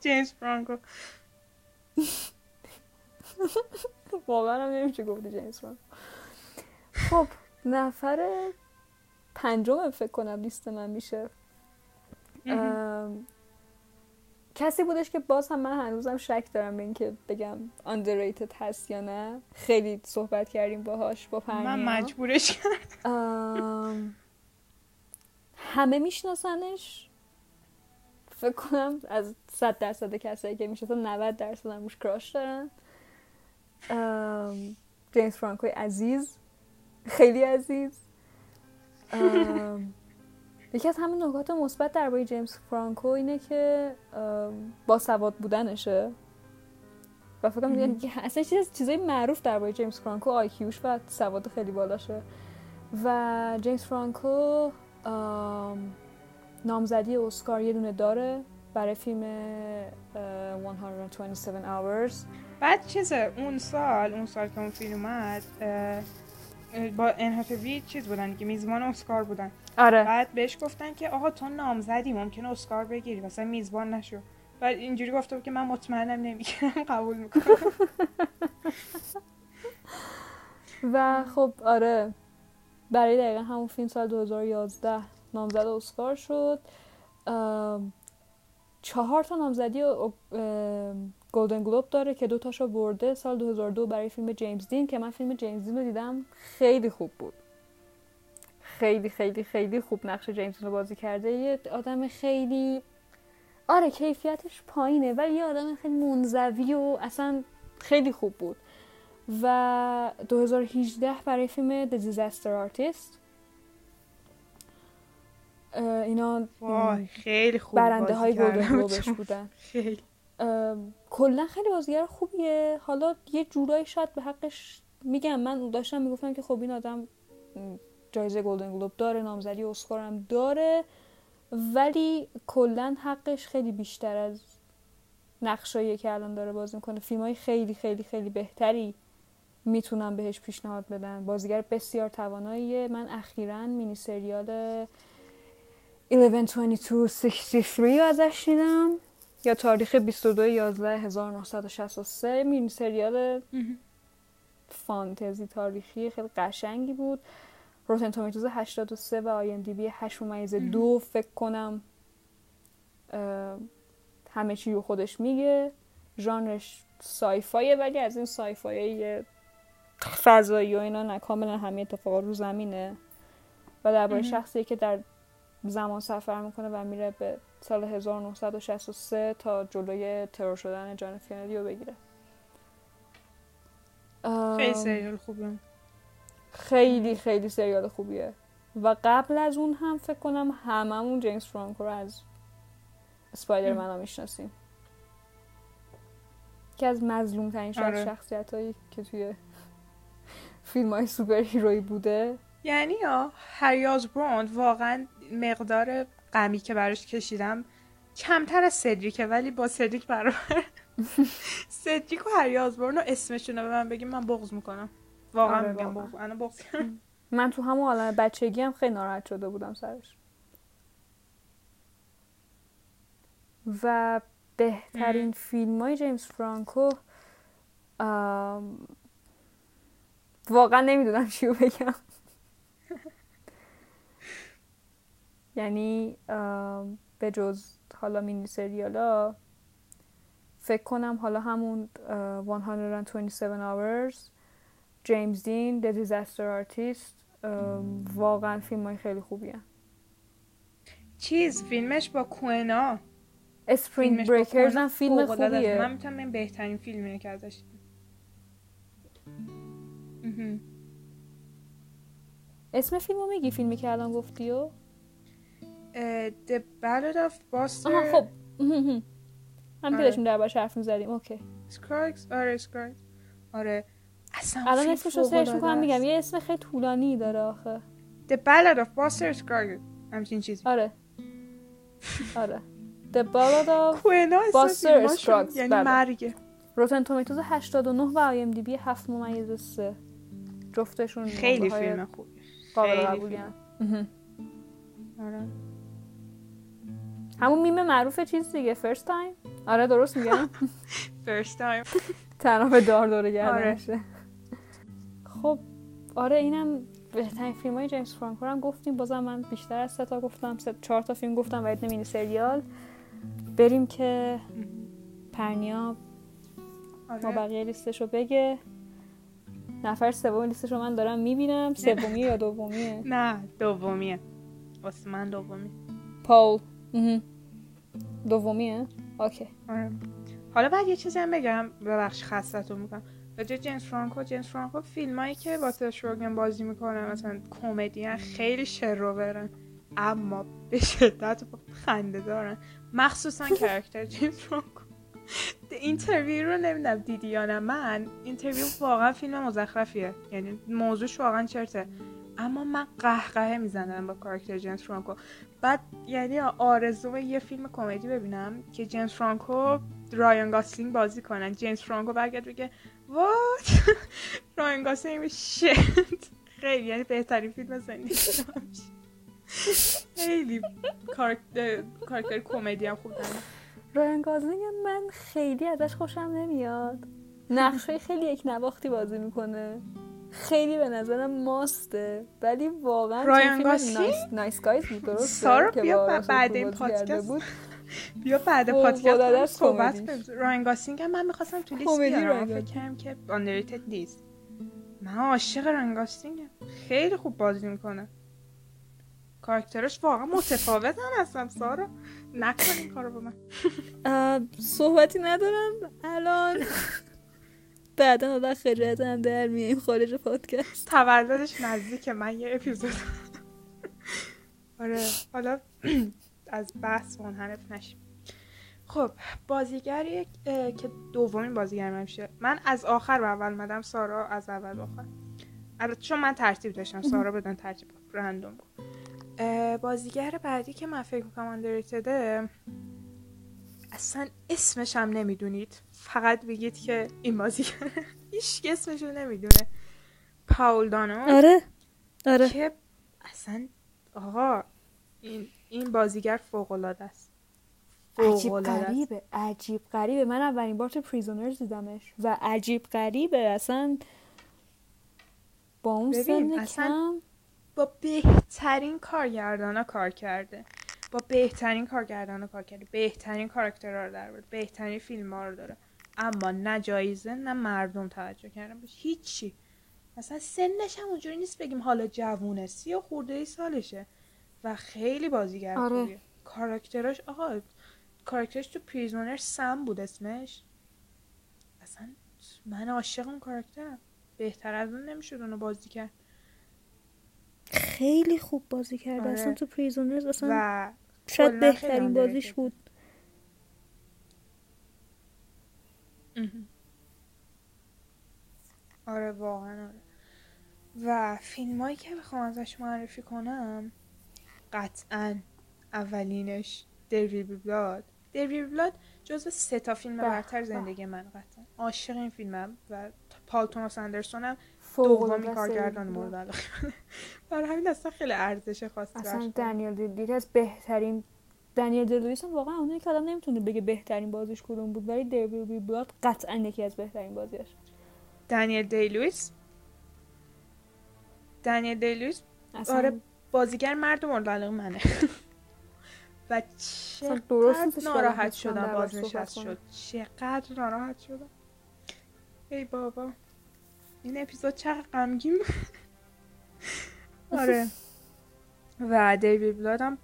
جیمز فرانکو. واقعا هم نمیشه گفتی جیمز فرانکو. خب نفر پنجم فکر کنم لیست من میشه. کسی بودش که باز هم من هنوزم شک دارم به اینکه بگم underrated هست یا نه. خیلی صحبت کردیم باهاش با پرنیا من مجبورش کردم. همه میشناسنش. فکر کنم از صد درصد کسایی که می‌شناسن 90 درصد هم روش کراش دارن. جیمز فرانکوی عزیز. خیلی عزیز. یکی از همین نکات مثبت درباره جیمز فرانکو اینه که با سواد بودنشه. و فکر کنم اصلا چیز چیزای معروف درباره جیمز فرانکو آیکیوش و سواد خیلی بالاشه. و جیمز فرانکو ام، نامزدی اسکار یه دونه داره برای فیلم اه، 127 hours. بعد چیزه؟ اون سال اون سال که اون فیلم اومد با انحطاطی چیز بودن که میزبان اسکار بودن. آره. بعد بهش گفتن که آقا تو نامزدی ممکنه اسکار بگیری. مثلا میزبان نشو. بعد اینجوری گفته بود که من مطمئنم نمی‌گیرم قبول می‌کنم. و خب آره. برای دقیقا همون فیلم سال 2011 نامزد اسکار شد. چهار تا نامزدی گلدن گلوب داره که دو تاشو برده سال 2002 برای فیلم جیمز دین که من فیلم جیمز دین رو دیدم خیلی خوب بود. خیلی خیلی خیلی خوب نقش جیمز دین رو بازی کرده. یه آدم خیلی آره کیفیتش پایینه ولی یه آدم خیلی منزوی و اصلا خیلی خوب بود. و 2018 برای فیلم The Disaster Artist. اینا خیلی خوب برنده های گلدن. گلوبش بودن. خیلی. کلا خیلی بازیگر خوبیه. حالا یه جورایی شاید به حقش میگم. من داشتم می‌گفتم که خب این آدم جایزه گلدن گلوب داره نامزدی اسکار هم داره ولی کلا حقش خیلی بیشتر از نقشایی که الان داره بازی می‌کنه. فیلم های خیلی خیلی خیلی بهتری می‌تونم بهش پیشنهاد بدن. بازیگر بسیار تواناییه. من اخیرا مینی سریال 112263 رو ازش دیدم. یا تاریخ 22 11 1963 مینی سریال فانتزی تاریخی خیلی قشنگی بود. روتن تومیتوز 83 و آی ام دی بی 8 ممیز دو فکر کنم همه چی رو خودش میگه. ژانرش سایفایه ولی از این سایفای فضایی و اینا نه کاملا همه اتفاقات رو زمینه. و درباره. شخصی که در زمان سفر می‌کنه و میره به سال 1963 تا جلوی ترور شدن جان کندی رو بگیره. خیلی سریال خوبه. خیلی خیلی سریال خوبیه. و قبل از اون هم فکر کنم هممون جیمز فرانکو رو از اسپایدر من می‌شناسیم. که از مظلوم ترین آره. شخصیت هایی که توی فیلم های سوپر هیروی بوده. یعنی یا؟ هری آزبروند واقعا مقدار غمی که براش کشیدم کمتر از سدریکه ولی با سدریک برابر. سدریک و هری آزبورن و اسمشون رو به من بگیم من بغض می‌کنم. واقعا آره، میگم. بغض انا بغض من تو همون عالم بچگی هم خیلی ناراحت شده بودم سرش. و بهترین فیلم های جیمز فرانکو آم، واقعا نمی‌دونم چیو بگم. یعنی به جز حالا مینی سریالا فکر کنم حالا همون اه، 127 hours جیمز دین The Disaster Artist واقعا فیلم های خیلی خوبی هم. چیز فیلمش با کوئنا اسپرینگ بریکرز هم فیلم. خوبیه من می‌تونم این بهترین فیلمیه که ازش. اسم فیلمو میگی فیلمی که الان گفتی و The Ballad of Buster آها خب. هم که آره. داشتیم دربارش حرف می‌زدیم. اوکی. Scruggs آره Scruggs. آره. اصلا الان اسمش رو فوق‌العاده می‌کنم. میگم. یه اسم خیلی طولانی داره آخه. The Ballad of Buster Scruggs. همچین چیزی. آره. آره. The Ballad of Buster Scruggs، یعنی بله. مرگه. Rotten Tomatoes 89 و IMDb 7 ممیز 3 جفتشون خیلی فیلم خوبی. قابل خیلی قبولی. آره. همون میم معروف چیز دیگه first time آره درست میگم. First time. تنها به دار آره. گردنشه خب آره اینم بهترین فیلم های جیمز فرانکو هم گفتیم. بازم من بیشتر از سه تا گفتم. سه چهار تا فیلم گفتم و یه مینی سریال. بریم که پرنیا ما آره بقیه لیستش رو بگه. نفر سوم لیستش رو من دارم می‌بینم. سومیه یا دومیه؟ نه دومیه. واسه من دومی پاول. دومیه اوکی. آره. حالا بعد یه چیزی هم بگم. ببخش خستتون می‌کنم. راجع جیمز فرانکو جیمز فرانکو فیلمایی که با سث روگن بازی می‌کنه مثلا کمدی خیلی شروورن. اما به شدت خنده دارن. مخصوصا character جیمز فرانکو. Interview رو نمی‌دونم دیدی یا نه. من Interview واقعا فیلم مزخرفیه. یعنی موضوعش واقعا چرته. اما من قهقهه می‌زنم با کاراکتر جیمز فرانکو. بعد یعنی آرزوم یه فیلم کمدی ببینم که جیمز فرانکو رایان گاسلینگ بازی کنن جیمز فرانکو برگرد بگه what رایان گاسلینگ shit خیلی یعنی بهترین فیلم زندگی. خیلی کاراکتر کمدی هم خوب رایان گازلینگ هم من خیلی ازش خوشم نمیاد. نقشه خیلی یک نواختی بازی می‌کنه. خیلی به نظرم ماسته. ولی واقعا رایان گاسلینگ؟ Nice Guys بود سارا بیا بعد این کرده پادکست. بود. بیا بعد پادکست صحبت. کنیم. رایان گاسلینگ من می‌خواستم تو لیست بیارم. رایان فکر گاسلینگ. کردم که underrated نیست. من عاشق رایان گاسلینگم خیلی خوب بازی می‌کنه. کاراکترش واقعا متفاوت هم هستم سارا. نکن این کارو با من. صحبتی ندارم الان. بعدا آدم خجالت هم در میایم خارج پادکست. تولدش نزدیک من یه اپیزود. آره حالا از بحث منحرف نشیم. خب بازیگری که دومین بازیگر من میشه. من از آخر به اول مدم سارا از اول آخر. البته چون من ترتیب داشتم سارا بدون ترتیب رندوم بود. بازیگر بعدی که من فکر می‌کنم اصلا اسمش هم نمی‌دونید. فقط بگید که این بازیگر هیچ اسمش رو نمی‌دونه. پاول دانو. آره آره. که اصلا آقا این این بازیگر فوق العاده است. عجیب. غریبه عجیب غریبه. من اولین بار تو پریزونرز دیدمش و عجیب غریبه. اصلا با اون سن اصلا کم. با بهترین کارگردانا کار کرده. با بهترین کارگردانا کار کرده. بهترین کاراکترها رو در آورده بهترین فیلم ها رو داره. اما نه جایزه نه مردم توجه کردن بهش. هیچی. مثلا سنش هم اونجوری نیست بگیم حالا جوونه سی و خورده ای سالشه و خیلی بازیگر آره. خوبیه. کاراکتراش آقا کاراکترش تو پریزونر سم بود اسمش. اصلا من عاشق اون کاراکترم. بهتر از اون نمی‌شد اونو بازی کرد. خیلی خوب بازی کرده آره. اصلا تو پریزونرز اصلا و شاید بهترین بازیش. بود. آره واقعا آره و فیلم هایی که بخوام ازش معرفی کنم قطعا اولینش دریبل بلاد دریبل بلاد جزو سه تا فیلم برتر. زندگی من قطعا عاشق این فیلمم و پال توماس اندرسون هم فوق‌العاده دومی کارگردان مورد. علاقه. برای همین اصلا خیلی ارزش خاصی اصلا دنیل دی یکی از بهترین دنیل دی لوئیس هم واقعا اونایی که آدم نمی‌تونه بگه بهترین بازیش کدوم بود ولی There Will Be Blood قطعا یکی از بهترین بازیش دنیل دی لوئیس دنیل دی لوئیس اصلا آره بازیگر مرد مورد علاقه منه. و چقدر ناراحت شدم بازنشست. شد. چقدر ناراحت شدم. ای بابا. این اپیزود چقدر غمگین بود. آره. و دیوید بلاد هم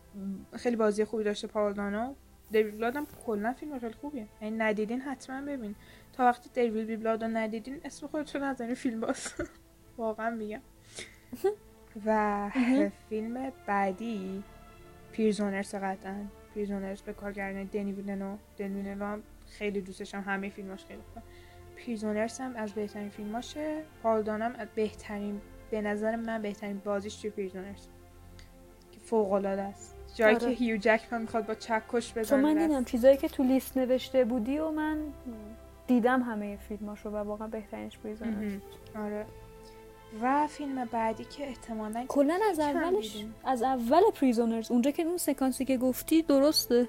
خیلی بازی خوبی داشته پاول دانو. دیوید بلاد هم کلا فیلم خیلی خوبیه. یعنی ندیدین حتما ببین. تا وقتی دیوید بی بلاد رو ندیدین اسم خودتون نزنین فیلم باز. واقعا میگم. و فیلم بعدی پیرزونرز قطعا. پیرزونرز به کارگردانی دنی ویلنو. دنی ویلنو هم خیلی دوستشم همه فیلماش خیلی خوبه. Prisoners هم از بهترین فیلماشه پال دانو هم از بهترین به نظر من بهترین بازیش توی Prisoners که فوق العاده است جایی آره. که هیو جکمن می‌خواد با چکش چون بزنه من دست. دیدم چیزایی که تو لیست نوشته بودی و من دیدم همه فیلماشو و واقعا بهترینش Prisoners مهم. آره و فیلم بعدی که احتمالا کلا از اولش. از اول Prisoners اونجا که اون سکانسی که گفتی درسته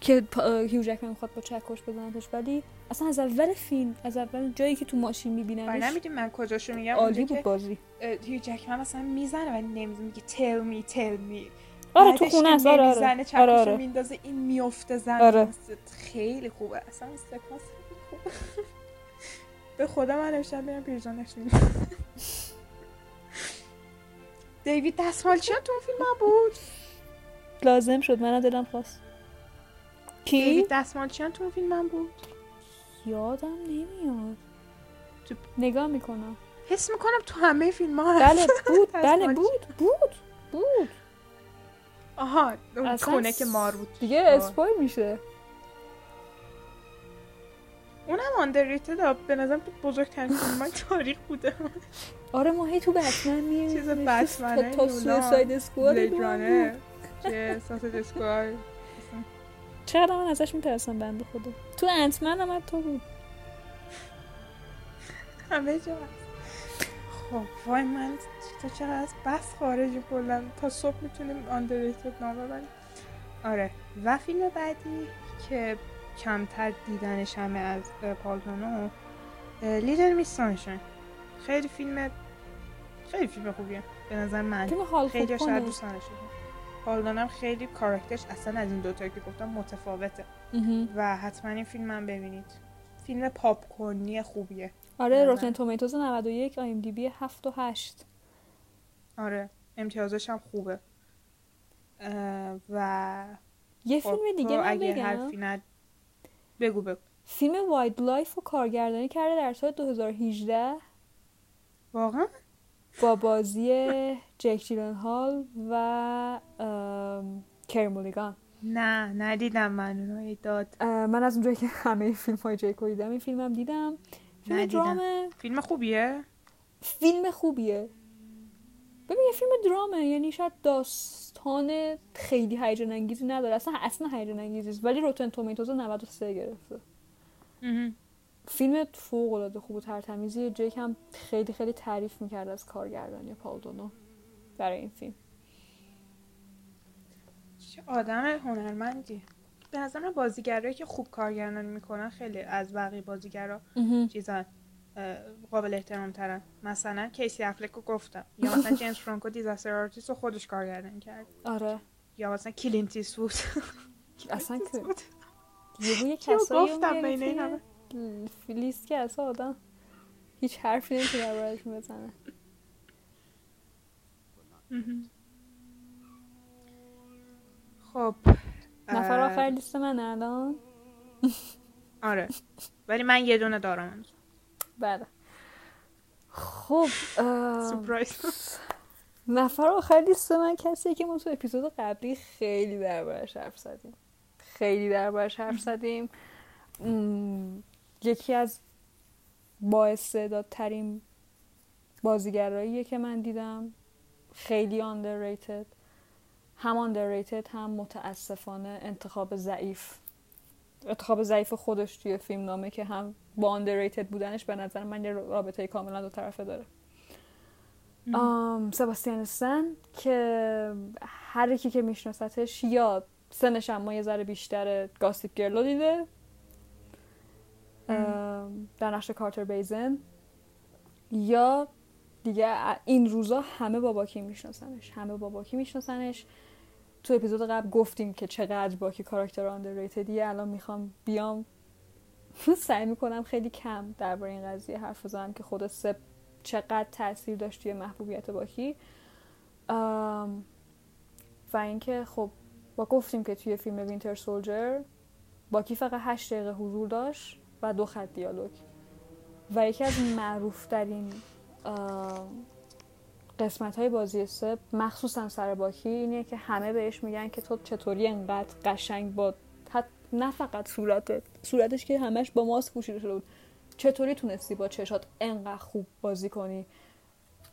که هیو جکمن می‌خواد با چکش بزنتش ولی اصلا از اول فیلم از اول جایی که تو ماشین آره میبیننش نمی‌دونی من کجاشو میگم. عالی بود بازی. هیو جکمن مثلا می‌زنه ولی نمی‌زنه. میگه تل می تل می آره تو خونه است. آره آره. آره آره, آره. میندازه. این میفته زمین آره. خیلی خوبه. اصلا سکانس خیلی خوبه. به خدا من امشب میرم پیرزانش میدم. دیوید دستمالچیان تو اون فیلم بود؟ لازم شد من دلم خواست. کی؟ دیوید دستمالچیان تو فیلم هم بود. یادم نمیاد. تو- نگاه می‌کنم. حس می‌کنم تو همه فیلم ها بله بود بله. بود بود بود. آها اون خونه که مار بود دیگه. اسپویل میشه. اونم آندرریتد به نظرم تو بزرگترین فیلم تاریخ بوده. آره ما هی تو بتمن میریم چیز بتمن، تا, سویساید اسکواد چه ساسج اسکوار چقدر من ازش میترسم بنده خدا؟ تو انتمن هم تو بود. همه جا. خب وای من تا چقدر از بس خارجی کلا تا صبح می‌تونیم آندرریتد نام ببریم آره. و فیلم بعدی که کمتر دیدنش همه از اه، پالتونو لیدر میس سانشاین خیلی فیلم خیلی فیلم خوبیه. به نظر من. خیلی شاید دوست پال دانو هم خیلی کاراکترش اصلا از این دوتا که گفتم متفاوته. و حتما این فیلم هم ببینید. فیلم پاپ کورنی خوبیه. آره. Rotten Tomatoes 91 IMDb 7 و 8 آره امتیازش هم خوبه. و یه خب، فیلم دیگه من اگه بگم. حرفی ند بگو بگو. فیلم Wildlife رو کارگردانی کرده در سال 2018 واقعا؟ با بازی جک جیلنهال و ام، کری مولیگان نه ندیدم من اونو. داد. من از اونجایی که همه فیلم های جیک رو دیدم این فیلم هم دیدم. فیلم. درامه فیلم خوبیه؟ فیلم خوبیه. ببین یه فیلم درامه. یعنی شاید داستان خیلی هیجان انگیزی نداره. اصلا اصلا هیجان انگیزی ولی روتن تومیتوز 93 گرفته. فیلم فوق العاده خوب و ترتمیزی جیک هم خیلی خیلی تعریف می‌کرد از کارگردانی پال دانو برای این فیلم. چه آدم هنرمندی. به نظر من بازیگرایی که خوب کارگردانی می‌کنن خیلی از بقیه بازیگرا چیزان قابل احترام ترن مثلا کیسی افلک رو گفتم. یا مثلا جیمز فرانکو Disaster Artist رو خودش کارگردانی کرد. آره. یا مثلا کلینت ایستوود اصلا که یه گفتم بین این همه؟ توی لیست که اصلا آدم هیچ حرفی نمی‌تونه دربارهشون بزنه. خب نفر آخر لیست من الان؟ آره ولی من یه دونه دارم. بله. خب ام، سورپرایز نفر آخر لیست من کسیه که ما تو اپیزود قبلی خیلی دربارش حرف زدیم. خیلی دربارش حرف زدیم. یکی از بااستعدادترین بازیگراییه که من دیدم. خیلی underrated. هم underrated هم متاسفانه انتخاب ضعیف. انتخاب ضعیف خودش توی فیلم نامه که هم با underrated بودنش به نظر من یه رابطه کاملا دو طرفه داره. سباستیان سن که هر کی که میشناستش یا سنش هم یه ذره بیشتر Gossip Girl و دیده در نقش کارتر بیزن. یا دیگه این روزا همه با باکی میشناسنش همه با باکی میشناسنش. تو اپیزود قبل گفتیم که چقدر باکی کاراکتر underrated یه الان می‌خوام بیام. سعی می‌کنم خیلی کم درباره این قضیه حرف بزنم که خود سپ چقدر تاثیر داشت توی محبوبیت باکی. و اینکه خب با گفتیم که توی فیلم وینتر سولجر باکی فقط هشت دقیقه حضور داشت. و دو خط دیالوگ. و یکی از معروف ترین قسمت های بازی سب مخصوصا سر باکی اینه که همه بهش میگن که تو چطوری انقدر قشنگ با نه فقط صورتت صورتش که همش با ماسک پوشیده شده بود. چطوری تونستی با چشات انقدر خوب بازی کنی؟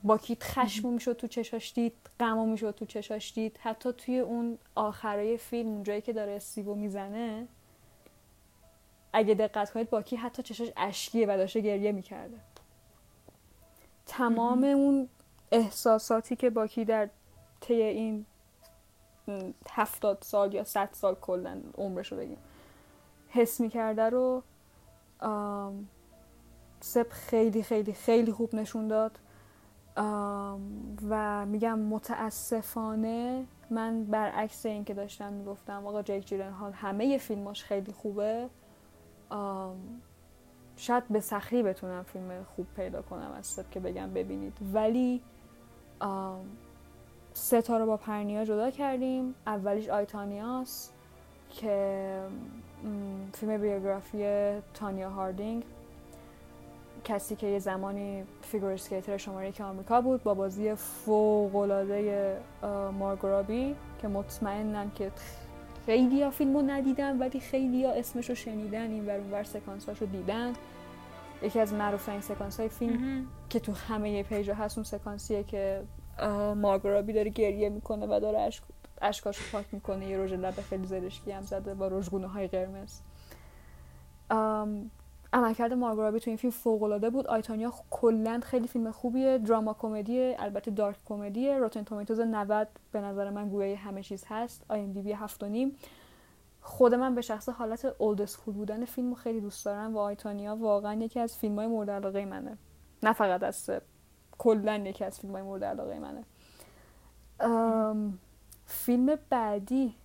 با کیت خشمو می‌شد تو چشاش دید غمو می‌شد تو چشاش دید. حتی توی اون آخرای فیلم اونجایی که داره استیو می‌زنه اگه دقت کنید باکی حتی چشاش اشکیه و داشته گریه می‌کرده. تمام اون احساساتی که باکی در طی این هفتاد سال یا صد سال کلا عمرش رو بگیم حس می‌کرده رو سپ خیلی خیلی خیلی خوب نشون داد. و میگم متاسفانه من برعکس این که داشتم می‌گفتم آقا جیک جیلن حال همه فیلماش خیلی خوبه. شاید به سخری بتونم فیلم خوب پیدا کنم از که بگم ببینید. ولی تا رو با پرنیا جدا کردیم. اولیش آیتانیاس که فیلم بیوگرافی تانیا هاردینگ. کسی که یه زمانی figure skater شماره یک آمریکا بود با بازی فوقلاده مارگو رابی که مطمئنم که خیلی ها فیلم رو ندیدن ولی خیلی ها اسمش رو شنیدن. این ور اونور سکانس رو دیدن. یکی از معروف این سکانس های فیلم که تو همه پیجا هست اون سکانسیه که مارگو رابی داره گریه می‌کنه و داره عشق اشکاشو پاک می‌کنه. یه رژ لب خیلی زرشکی هم زده با رژگونه های قرمز عملکرد مارگو رابی تو این فیلم فوق العاده بود I, Tonya کلا خیلی فیلم خوبیه. drama comedy البته dark comedy ه Rotten Tomatoes 90 به نظر من گویای همه چیز هست. IMDb 7 نیم. خود من به شخص حالت old school بودن فیلم خیلی دوست دارم و I, Tonya واقعا یکی از فیلم های مورد علاقه منه. نه فقط از کلا یکی از فیلم های مورد علاقه منه. فیلم بعدی.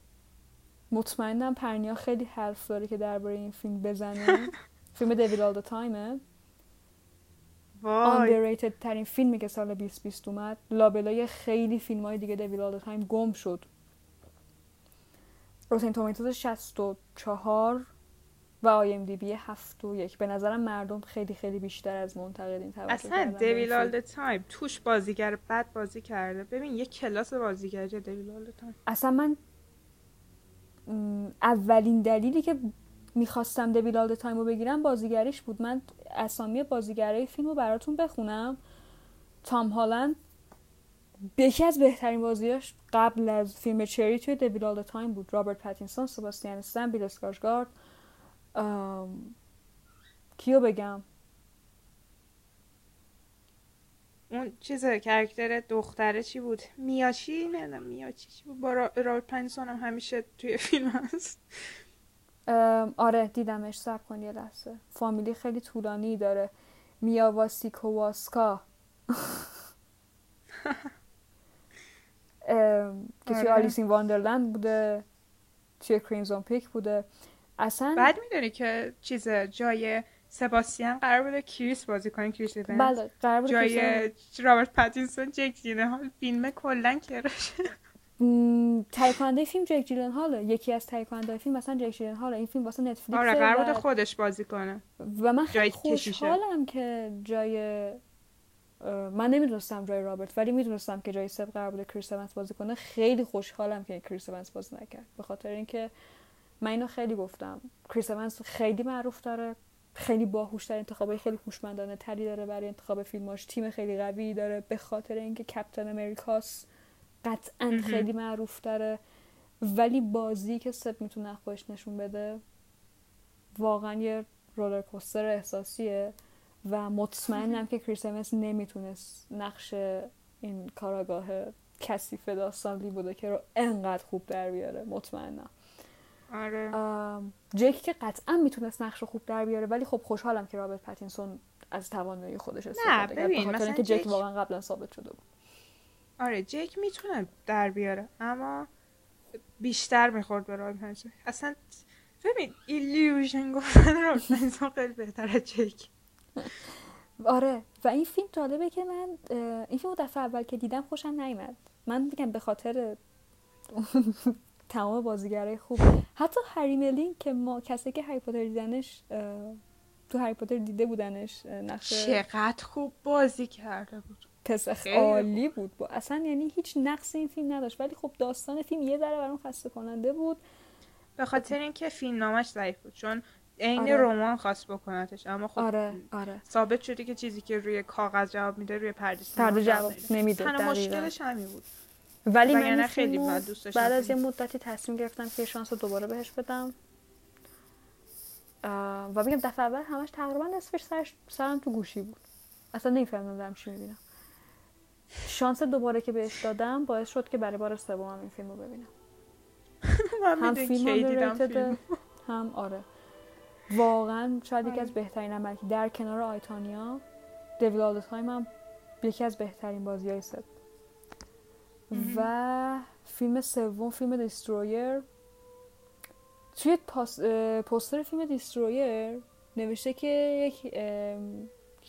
مطمئنم پرنیا خیلی حرف داره که درباره این فیلم بزنه. فیلم Devil All Time ه underrated ترین فیلمی که سال 2020 اومد لابلای خیلی فیلم های دیگه Devil All Time گم شد Rotten Tomatoes 64 و IMDb 7 و یک به نظرم مردم خیلی خیلی بیشتر از منتقدین توجه اصلا Devil All the Time توش بازیگر بد بازی کرده ببین یه کلاس بازیگری Devil All the Time اصلا من اولین دلیلی که می‌خواستم Devil All the Time رو بگیرم بازیگریش بود. من اسامی بازیگرای فیلم رو براتون بخونم. تام هالند یکی از بهترین بازیاش قبل از فیلم Cherry توی Devil All the Time بود. رابرت پاتینسون سباستیان استن بیل اسکارشگارد کیو بگم؟ اون چیز character دختره چی بود؟ میاچی نه نه میاچی چی بود؟ با رابرت پاتینسون هم همیشه توی فیلم هست. آره دیدمش صبر کن یه لحظه. فامیلی خیلی طولانی داره. میا واسیکوفسکا که توی آره. Alice in Wonderland بوده توی کریمزون پیک بوده. اصلا بعد می‌دونی که چیز جای سباسیان قرار بوده کریس بازی کنه کریس بله قرار بوده جای رابرت پاتینسون جک حال فیلم کلا کرشه تایکوانده فیلم جک جیلن هاله. یکی از تایکوانده فیلم مثلا جک جیلن هاله. این فیلم واسه نتفلیکس آره قرار بود خودش بازی کنه. و من خیلی خوشحالم که جای من نمی‌دونستم جای رابرت ولی می‌دونستم که جای سب قرار بوده کریس اونس بازی کنه. خیلی خوشحالم که کریس اونس بازی نکرد. به خاطر اینکه من اینو خیلی گفتم. کریس اونس خیلی معروف داره. خیلی باهوش تر انتخابای خیلی هوشمندانه تری داره برای انتخاب فیلماش. تیم خیلی قوی داره. به خاطر اینکه کپتن امریکاس قطعا خیلی معروف داره ولی بازی که سب می‌تونه خودش نشون بده واقعا یه رولر کوستر احساسیه و مطمئنم که کریس امس نمی‌تونست نقش این کاراگاه کثیف داستانلی بوده که رو انقدر خوب در بیاره. مطمئنم. آره. جک که قطعا می‌تونست نقش رو خوب در بیاره ولی خب خوشحالم که رابرت پتینسون از توانایی خودش استفاده کرد. ببین، به خاطر مثلا اینکه جک جک- واقعا قبلا ثابت شده بود. آره جک می‌تونه در بیاره اما بیشتر می‌خورد به رابرت پتینسون اصلا ببین ایلیوژن گفتن رابرت پتینسون خیلی بهتر از جک آره و این فیلم جالبه که من این فیلم دفعه اول که دیدم خوشم نیومد. من میگم به خاطر تمام بازیگرای خوب. حتی هری ملین که ما کسی که هری پاتر دیدنش تو هری پاتر دیده بودنش نقش چقدر خوب بازی کرده بود. خیلی عالی بود. با اصلا یعنی هیچ نقص این فیلم نداشت. ولی خب داستان فیلم یه ذره برام خسته کننده بود. به خاطر اینکه فیلم نامش ضعیف بود چون عین آره. رمان خواست بکنتش. اما خب آره آره. ثابت شده که چیزی که روی کاغذ جواب میده روی پرده جواب نمیده. تنها. مشکلش همین بود. ولی من خیلی بعد از یه. مدتی تصمیم گرفتم که شانس رو دوباره بهش بدم. و بگم دفعه اول همش تقریبا نصفش سرش سرم تو گوشی بود. اصلا نمیفهمیدم دارم چی می‌بینم. شانس دوباره که بهش دادم باعث شد که برای بار سومم این فیلم رو ببینم. هم فیلم فیلم هم آره. واقعا شاید یکی آره. از بهترین عمل در کنار I, Tonya Devil All the Time هم یکی از بهترین بازی های ست و فیلم سوم فیلم Destroyer توی پاس- پوستر فیلم Destroyer نوشته که یک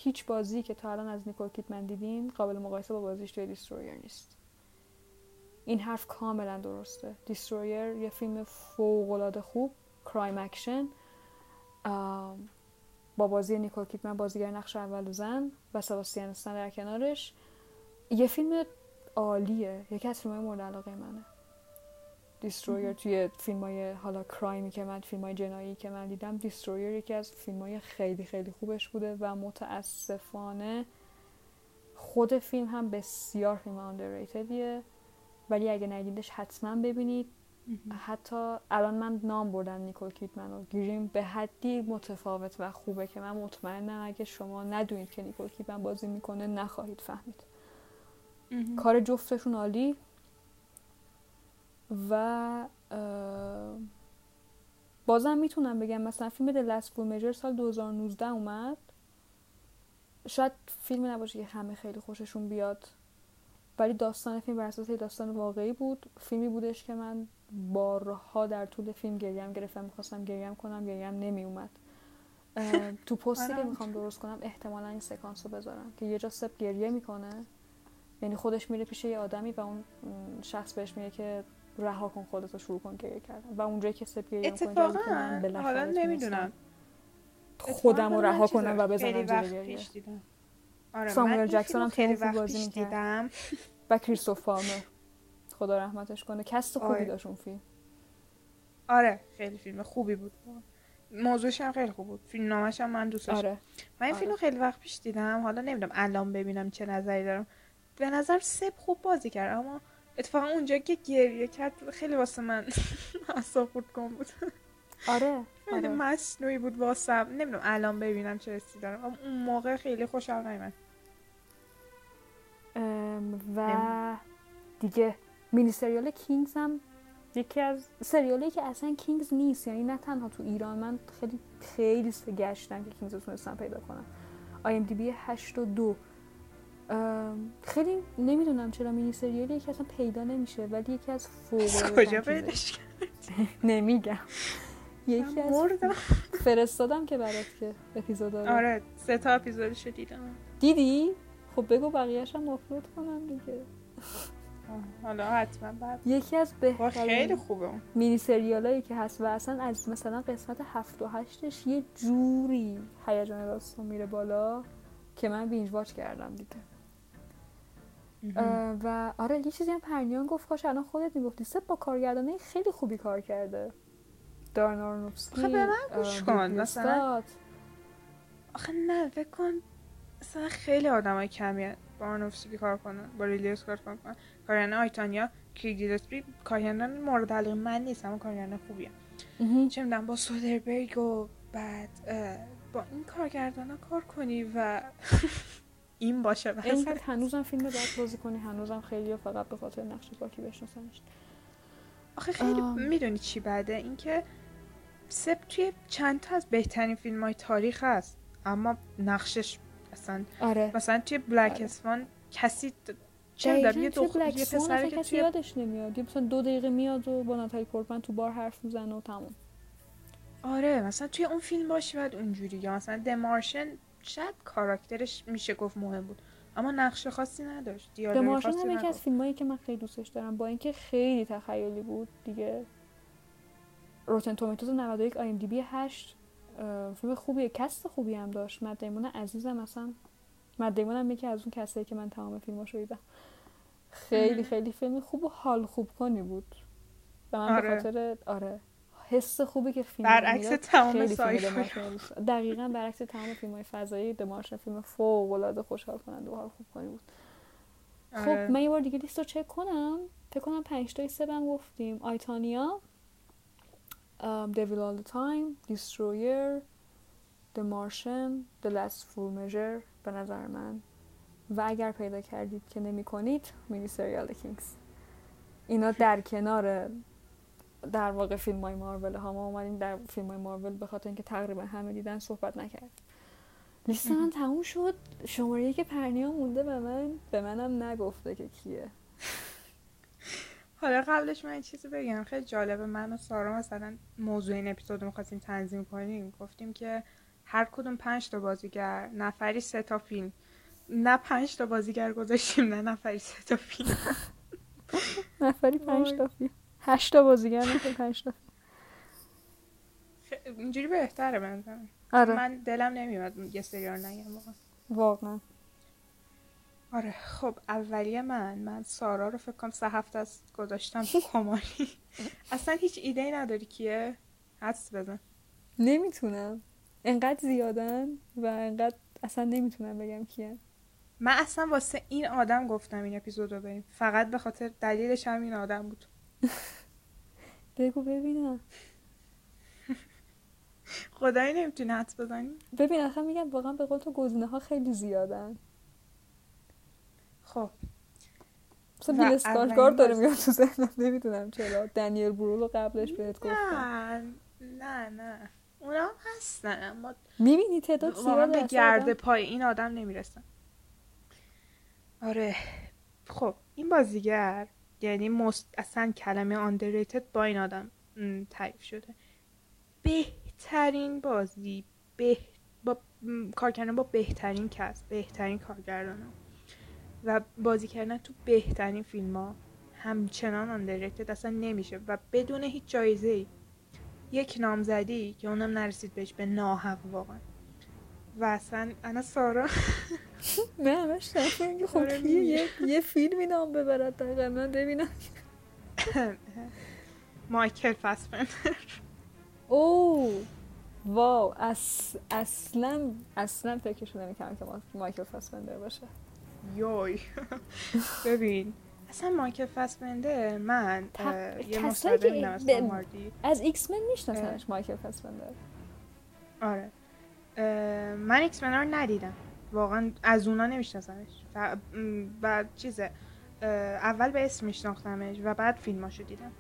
هیچ بازی که تا الان از نیکول کیدمن دیدین قابل مقایسه با بازیش توی Destroyer نیست. این حرف کاملا درسته. Destroyer یه فیلم فوق‌العاده خوب crime اکشن با بازی نیکول کیدمن بازیگر نقش اول زن و سباستیان استن در کنارش. یه فیلم عالیه. یکی از فیلم های مورد علاقه منه. Destroyer توی فیلم های حالا crime ی که من فیلم های جنایی که من دیدم Destroyer یکی از فیلم های خیلی خیلی خوبش بوده و متاسفانه خود فیلم هم بسیار فیلم underratedیه. ولی اگه ندیدش حتما ببینید. حتی الان من نام بردم نیکول کیتمن و گریم به حدی متفاوت و خوبه که من مطمئنم اگه شما ندونید که نیکول کیتمن بازی می‌کنه نخواهید فهمید. کار جفتشون عالی. و بازم می‌تونم بگم مثلا فیلم د لست فول میجر سال 2019 اومد. شاید فیلم نباشه که همه خیلی خوششون بیاد ولی داستان فیلم بر اساس داستان واقعی بود. فیلمی بودش که من بارها در طول فیلم گریم گرفتم می‌خواستم گریم کنم گریم نمی اومد تو پستی که آره. می‌خوام درست کنم احتمالا این سکانس رو بذارم که یه جا سپ گریه می‌کنه. یعنی خودش میره پیش یه آدمی و اون شخص بهش میگه که رها کن خودتو شروع کن گریه کردن. و اونجایی که سپ گریه اتفاقا حالا نمی‌دونم. خودم رو رها کنم و بزنم زیر گریه آره ساموئل جکسون هم خیلی وقت بازی پیش می‌کرد. دیدم. و کریستوف پالمر. خدا رحمتش کنه. کست خوبی آره. داشت اون فیلم. آره خیلی فیلم خوبی بود. موضوعش هم خیلی خوب بود. فیلم نامش هم من دوست داشتم آره. من این آره. فیلم خیلی وقت پیش دیدم. حالا نمی‌دونم الان ببینم چه نظری دارم. به نظر سپ خوب بازی کرد اما اتفاقا اونجا که گریه کرد خیلی واسه من اعصاب خورد کن بود. آره خیلی آره. مصنوعی بود واسم نمی‌دونم الان ببینم چه حسی دارم اما اون موقع خیلی خوشم نیومد. ام، و دیگه مینی سریال Kings هم یکی از سریالی که اصلا Kings نیست یعنی نه تنها تو ایران من خیلی خیلی گشتم که Kings رو تونستم پیدا کنم. IMDb 8 و 2 ام، خیلی نمی‌دونم چرا مینی سریالی که اصلا پیدا نمیشه ولی یکی از فوق کجا پیداش نمیگم. یکی از فرستادم که برات که اپیزود آره سه تا اپیزودشو دیدم. دیدی؟ خب بگو بقیه‌اش هم آپلود کنم دیگه. حالا حتما بعد. یکی از وا، خیلی بهترین خوبه. مینی سریالایی که هست و اصلا از مثلا قسمت هفت و هشتش یه جوری هیجان داستان میره بالا که من بینج واچ کردم دیگه. و آره یه چیزی هم پرنیان گفت کاش الان خودت می‌گفتی سپ با کارگردانه خیلی خوبی کار کرده دارن آرنوفسکی خب به من گوش کن، مثلا. آخه نه فکر کن مثلا خیلی آدمای کمی هن. با آنوفسکی کار کنن با ریلی کار کنن کارگردان آیتانیا کی گیلسپی کارگردان مورد علاقه من نیست اما کارگردان خوبیه چه می‌دونم با سودربرگ و بعد با این کارگردان ها کار کنی و این باشه اینقدر هنوزم فیلم باید بازی کنی هنوزم خیلی فقط به خاطر نقش پاکی بشناسنش. آخه خیلی می‌دونی چی بده؟ اینکه سپ توی چند تا از بهترین فیلم های تاریخ هست اما نقشش اصلا آره. مثلا توی بلک آره. اسفان کسی چه یه دو یه پسری که کسی یادش نمیاد. یه مثلا دو دقیقه میاد و با ناتالی پورتمن تو بار حرف می‌زنه و تموم. آره مثلا توی اون فیلم باشی بعد اونجوری یا مثلا دمارشن شاید کاراکترش میشه گفت مهم بود. اما نقش خاصی نداشت دیالوگ خاصی هم یکی از فیلمایی که من خیلی دوستش دارم با اینکه خیلی تخیلی بود دیگه Rotten Tomatoes 91 IMDb 8 فیلم خوبیه کست خوبی هم داشت. مت دیمون عزیزم مثلا مت دیمون هم یکی از اون کسایی که من تمام فیلماشو دیدم. خیلی خیلی فیلم خوب و حال خوب کنی بود. و من آره. به خاطر آره. حس خوبی که فیلم برعکس تمام دقیقا برعکس تمام فیلم های فضایی دمارش فیلم فوق العاده خوشحال کننده و حال خوب کنی بود. خب آره. من یه بار دیگه لیست رو چک کنم. فکر کنم پنج تای سه گفتیم. آیتانیا Devil All the Time Destroyer The Martian The Last Full Measure به نظر من. و اگر پیدا کردید که نمی کنید مینی سریال کینگز اینا در کنار در واقع فیلم های مارول ها ما اومدیم. در فیلم های مارول به خاطر اینکه تقریبا همه دیدن صحبت نکرد لیست من تموم شد. شماره که پرنیا مونده به من. به منم نگفته که کیه. حالا قبلش من این چیزی بگم. خیلی جالبه. من و سارا مثلا موضوع این اپیزود می‌خواستیم تنظیم کنیم. گفتیم که هر کدوم پنج تا بازیگر نفری سه تا فیلم. نه پنج تا بازیگر گذاشتیم نه نفری سه تا فیلم. نفری پنج تا فیلم. هشت تا بازیگر نه پنج تا اینجوری بهتره من آره. من دلم نمیاد یه سریال نگم واقعا. آره خب اولیه من. من سارا رو فکر کنم سه هفته از گذاشتم تو کماری اصلا هیچ ایده ای نداری کیه؟ حدس بزن. نمی‌تونم. انقدر زیادن و انقدر اصلا نمی‌تونم بگم کیه. من اصلا واسه این آدم گفتم این اپیزود رو بریم. فقط به خاطر دلیلش هم این آدم بود. بگو ببینم. خدایی نمی‌تونی حدس بزنی؟ ببین اصلا میگم واقعا به قول تو گزینه ها خیلی زیادن. خب. مثلا بیل اسکارگارد داره میاد تو ذهنم نمی‌دونم چرا. دنیل برولو قبلش بهت گفتم. نه نه. نه اونا هستن اما می‌بینی تعداد زیاد به گرد پای این آدم نمی‌رسن. آره. خب این بازیگر یعنی مست... اصلا کلمه آندرریتد با این آدم تعریف شده. بهترین بازی به... با کار کردن با بهترین کس بهترین کارگردان و بازی کردن تو بهترین فیلم ها همچنان آندرریتد اصلا نمیشه. و بدون هیچ جایزه ای یک نامزدی که اونم نرسید بهش به ناحق واقعا. و اصلا انا سارا نه همش خب یه, فیلمی نام ببرد دقیقا من ببینم. مایکل فاسبندر او واو اص... اصلا اصلا فکرشو نمی‌کنم که مایکل فاسبندر باشه. یوی. ببین اصلا مایکل فاسبندر من یه مصاحبه دیدم از از X-Men میشناسنش مایکل فاسبندر آره. من X رو ندیدم. واقعا از اونا نمیشناسمش. و چیزه اول به اسم میشناختمش و بعد فیلماشو دیدم.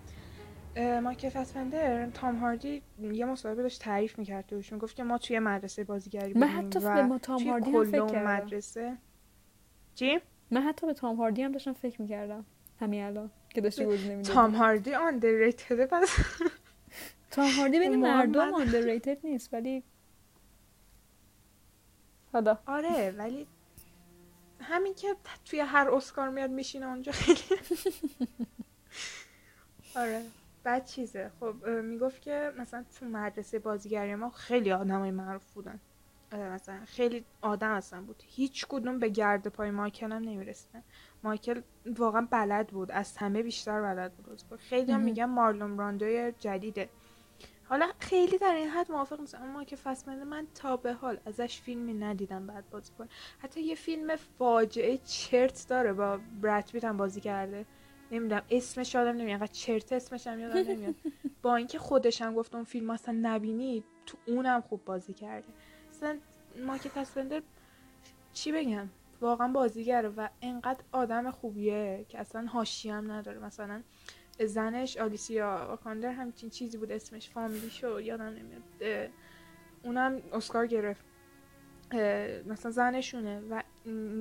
مایکل فاسبندر تام هاردی یه مصاحبه داشت تعریف می‌کرد توش. می‌گفت که ما توی مدرسه بازیگری بودیم من حتی و به تام هاردی هم فکر مدرسه. چی؟ من حتی به تام هاردی هم داشتم فکر می‌کردم. همین الان که داشتی گزینه نمی‌دونم تام هاردی آندرریتد پس تام هاردی بین مردم آندرریتد نیست ولی آره ولی همین که توی هر اسکار میاد میشینه اونجا خیلی. آره بعد چیزه. خب می‌گفت که مثلا تو مدرسه بازیگری ما خیلی آدمای معروف بودن. مثلا خیلی آدم هستن بود. هیچ کدوم به گرد پای مایکل هم نمی‌رسن مایکل واقعا بلد بود. از همه بیشتر بلد بود. خیلی هم میگن مارلون براندو جدیده. حالا خیلی در این حد موافق نیستم اما که فسبندر من تا به حال ازش فیلمی ندیدم بعد بازی کنه حتی یه فیلم فاجعه چرت داره با براد پیت هم بازی کرده. نمی‌دونم اسمش یادم نمیاد انقدر چرت اسمش هم یادم نمیاد. با اینکه خودش هم گفت اون فیلم اصلا نبینی تو اونم خوب بازی کرده. اصلا مایک فسبندر چی بگم؟ واقعا بازیگره و انقدر آدم خوبیه که اصلا هاشی هم نداره. مثلا زنش آلیسیا واکاندر همچین چیزی بود اسمش فامیلی شو یادم نمیاد. اونم اسکار گرفت. مثلا زنشونه و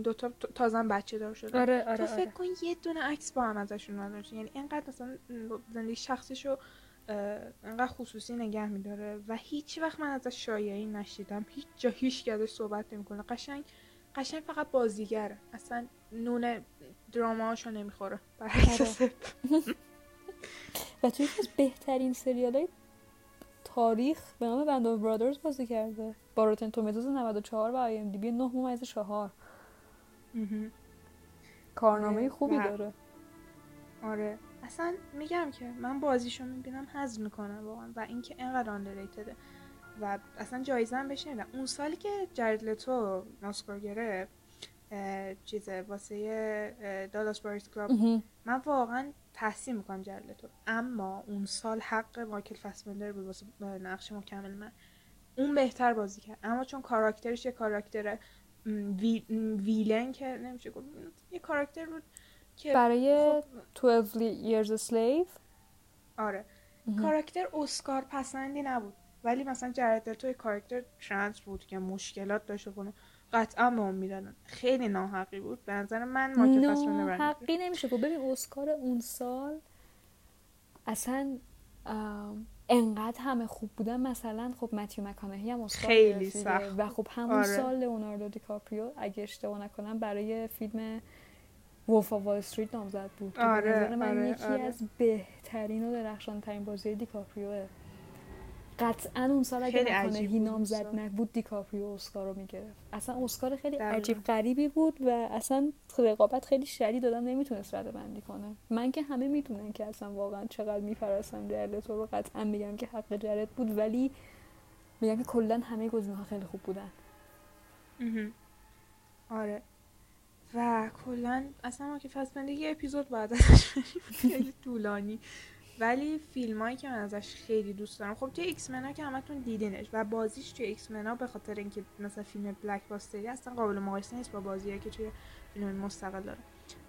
دوتا تازه بچه دار شده آره آره تو فکر آره. کن یه دونه عکس با هم ازشون نداشت یعنی اینقدر مثلا زندگی شخصیشو انقدر خصوصی نگه میداره و هیچ وقت من ازش شایعه‌ای نشیدم. هیچ جا هیچ ازش صحبت نمی‌کنه. قشنگ قشنگ فقط بازیگره. اصلا نون drama هاشو نمی‌خوره. برعکس. و توی یکی از بهترین سریال های تاریخ به نام Band of Brothers بازی کرده. با Rotten Tomatoes 94 و IMDb 9 ممیز 4 کارنامه آره، خوبی داره. آره. اصلا میگم که من بازیشو می‌بینم حظ می‌کنم واقعا. و اینکه اینقدر آندرریتده و اصلا جایزه هم بهش اون سالی که جرد لتو اسکار گرفت چیزه واسه دالاس بایرز کلاب. من واقعا تحسین می‌کنم جرد لتو اما اون سال حق مایکل فسبندر بود واسه نقش مکمل من. اون بهتر بازی کرد. اما چون کاراکترش یه کاراکتر وی... ویلن که نمیشه گفت یه کاراکتر بود که برای خب 12 years a slave آره. کاراکتر اسکار پسندی نبود. ولی مثلا جرد تو کاراکتر ترنس بود که مشکلات داشت و کنه قطعا به اون می‌دادن خیلی ناحقی بود به نظر من مایکل نه فاسبندر برنده حقی نمیشه گفت ببین اسکار اون سال اصلا انقدر همه خوب بودن مثلا خب متیو مکانهی هم اسکار خیلی. سخت و خب همون آره. سال لئوناردو دیکاپریو اگه اشتباه نکنم برای فیلم وولف وال استریت نامزد بود که به آره، نظر من آره، یکی آره. از بهترین و درخشان ترین بازی دیکاپریوه قطعا اون سال اگه بود اون نامزد. نبود دیکاپریو اسکار رو می‌گرفت اصلا اسکار خیلی دقیقاً. عجیب غریبی بود و اصلا رقابت خیلی شدید دادم نمی‌تونست رده بندی کنه من که همه می‌دونن که اصلا واقعا چقدر میپرستم جرد تو رو قطعا میگم که حق جرد بود ولی میگم که کلا همه گزینه ها خیلی خوب بودن. آره و کلا اصلا مایکل فاسبندر یه اپیزود بعد. خیلی طولانی ولی فیلم هایی که من ازش خیلی دوست دارم. خب توی X-Men ا که همتون دیدینش و بازیش توی X-Men ا به خاطر اینکه مثلا فیلم blockbuster ی اصلا قابل مقایسه نیست با بازیایی که توی فیلم مستقل داره.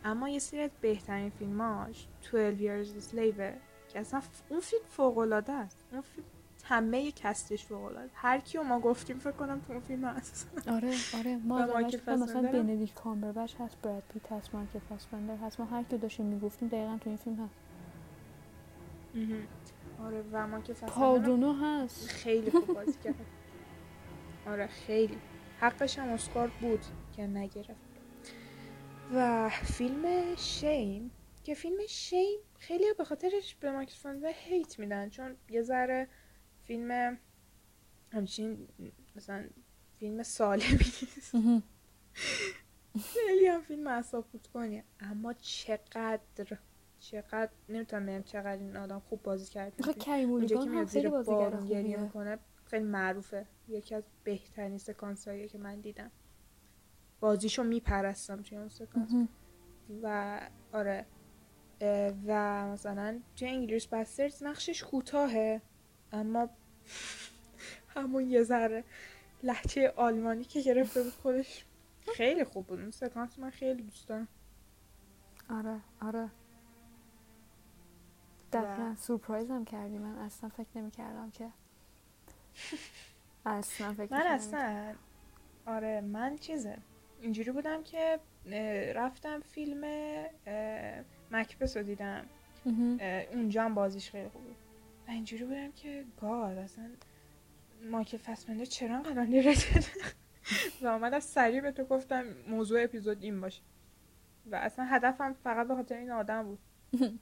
اما یه سری از بهترین فیلماش 12 Years a Slave که اصلا اون فیلم فوق العاده است. اون فیلم همه کستش فوق العاده هر کیو ما گفتیم فکر کنم تو اون فیلم هست. آره آره. ما مثلا؟ بندیکت کامبربچ هست براد پیت هست مایکل فاسبندر هست. ما هر کی داشتیم می‌گفتیم دقیقا تو این فیلم هست. آره و ما که پال فسبندر دونو هست. خیلی خوب بازی کرد آره خیلی. حقش هم اسکار بود که نگرفت. و فیلم شیم که فیلم شیم خیلی به خاطرش به فاسبندر هیت میدن چون یه ذره فیلم همچین مثلا فیلم سالمی نیست. خیلی هم فیلم اصاب کنی اما چقدر چقدر نمی‌تونم بگم چقدر این آدم خوب بازی کرد. اونجا که میاد خیلی زیر بارون گریه می‌کنه خیلی معروفه. یکی از بهترین سکانس هایی که من دیدم. بازیشو میپرستم توی اون سکانس. و آره. و مثلا توی انگلیس باسترز نقشش کوتاهه اما همون یه ذره لحچه آلمانی که گرفته بود خودش خیلی خوب بود. اون سکانس من خیلی دوست دارم. آره آره. دقیقا. سورپرایز هم کردی. من اصلا فکر نمی کردم که اصلا فکر من. اصلا آره من چیزه. اینجوری بودم که رفتم فیلم مکبس رو دیدم. اونجا هم بازیش خیلی خوب بود. و اینجوری بودم که گاد اصلا مایکل فسبندر چرا انقدر underrated؟ و اومدم سریع به تو گفتم موضوع اپیزود این باشه. و اصلا هدفم فقط به خاطر این آدم بود.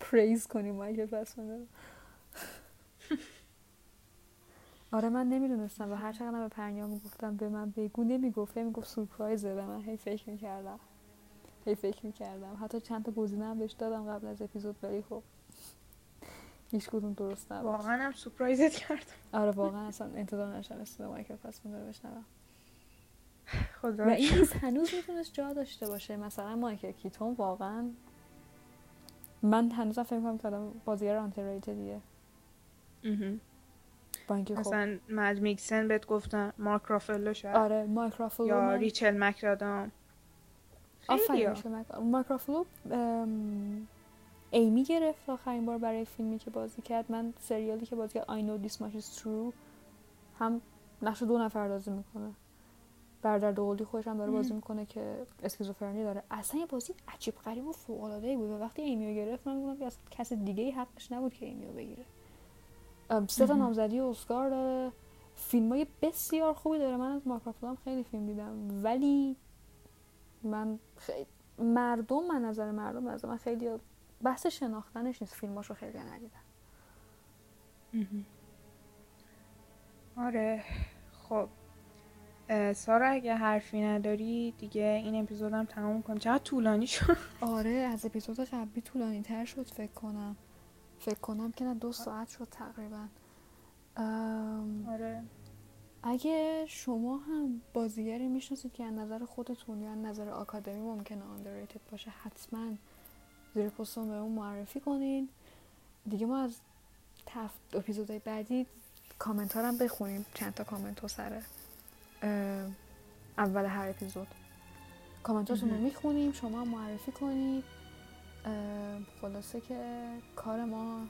پریز کنیم فاسبندر رو. آره من نمی‌دونستم و هر چقدر به پرنیا می‌گفتم به من بگو نمی‌گفت. هی می‌گفت سورپرایزه به من. هی فکر می‌کردم. هی فکر می‌کردم. حتی چند تا گزینه هم بهش دادم قبل از اپیزود ولی خب هیچ کدوم درست نبود. واقعا هم سپرایزت کردم. آره واقعا اصلا انتظار نشم اسم مایکل فاسبندر رو بشنوم. خدا و این هنوز می‌تونست جا داشته باشه. مثلا مایکل کیتون واقعا من هنوزم فکر کنم که آدم بازیگر مهم. با اینکه خب مثلا مد میکسن بهت گفتم مارک رافلو شاید آره مارک رافلو یا من- ریچل مک‌آدامز. آفرین مارک رافلو ام، Emmy گرفت آخرین بار برای فیلمی که بازی کرد. من سریالی که بازی کرد I know this much is true هم نقش دو نفر بازی می‌کنه. برادر دوقلوی خودش هم داره بازی. می‌کنه که اسکیزوفرنی داره. اصلا یه بازی عجیب غریب و فوق العاده بود و وقتی Emmy و گرفت من گفتم که اصلا کس دیگه ای حقش نبود که Emmy و بگیره. سه تا. نامزدی اسکار داره. فیلم های بسیار خوبی داره. من از هم خیلی فیلم دیدم. ولی من خیلی مردم من نظر مردم از من خیلی بحث شناختنش نیست. فیلماشو خیلی ندیدم. آره. خب. سارا اگه حرفی نداری دیگه این اپیزودم تموم کنم چقدر طولانی شد. آره از اپیزود قبلی طولانی تر شد فکر کنم. فکر کنم که نه دو ساعت شد تقریبا. ام، آره. اگه شما هم بازیگری می‌شناسید که از نظر خودتون یا از نظر آکادمی ممکنه underrated باشه حتما زیر پستون بهمون معرفی کنین. دیگه ما از تف... اپیزودهای بعدی کامنت ها هم بخونیم. چند تا کامنت ها سر اه، اول هر اپیزود. کامنتاتون رو. می‌خونیم شما معرفی کنید. خلاصه که کار ما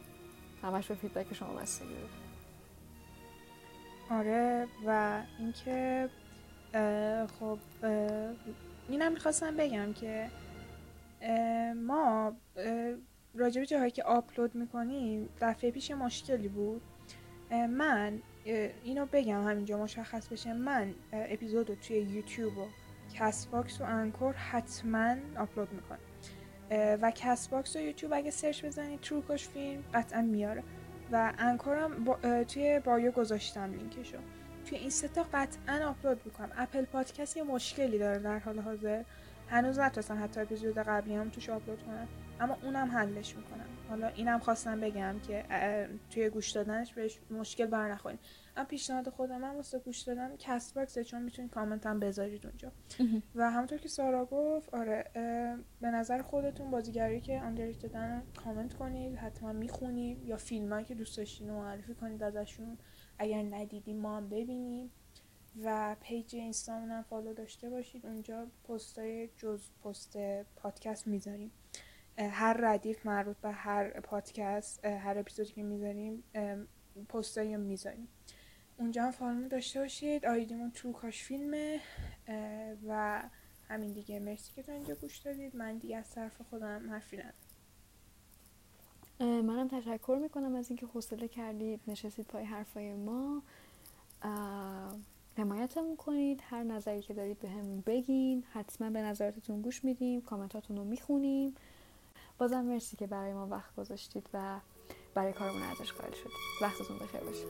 همش به فیدبک شما بستگی داره آره و اینکه خب اینم می‌خواستم بگم که اه، ما راجع به جاهایی که آپلود می‌کنیم دفعه پیش مشکلی بود. من اینو بگم همینجا مشخص بشه. من اپیزود رو توی یوتیوب و Castbox و Anchor حتما آپلود می‌کنم. و Castbox و یوتیوب اگه سرچ بزنید تروکش فیلم قطعا میاره. و Anchor م با توی bio گذاشتم لینکشو. توی این سه تا قطعا آپلود می‌کنم. Apple Podcast یه مشکلی داره در حال حاضر. هنوز نتونستم حتی اپیزود قبلی هم توش آپلود کنم. اما اونم حلش می‌کنم. حالا اینم خواستم بگم که توی گوش دادنش بهش مشکل بر نخورین. اما پیشنهاد خودم من واسه گوش دادن Castbox ه چون می‌تونید کامنت هم بذارید اونجا. و همونطور که سارا گفت آره به نظر خودتون بازیگری که underrated ن کامنت کنید حتما می‌خونیم یا فیلمایی که دوست داشتین معرفی کنید ازشون. اگر ندیدیم ما هم ببینیم. و page اینستامون هم follow داشته باشید. اونجا پستای جز پست پادکست می‌ذاریم. هر ردیف مربوط به هر پادکست هر اپیزودی که می‌ذاریم پستایی رو می‌ذاریم. اونجا هم فالو داشته باشید. آیدیمون تو کاش فیلمه. و همین دیگه. مرسی که تا اینجا گوش دادید. من دیگه از طرف خودم حرفی ندارم. منم تشکر می‌کنم از اینکه حوصله کردید نشستید پای حرفای ما. حمایتمون کنید. هر نظری که دارید به همون بگین. حتما به نظراتتون گوش میدیم. کامنتاتون رو می‌خونیم. بازم مرسی که برای ما وقت گذاشتید و برای کارمون ارزش قائل شدید. وقتتون بخیر باشه.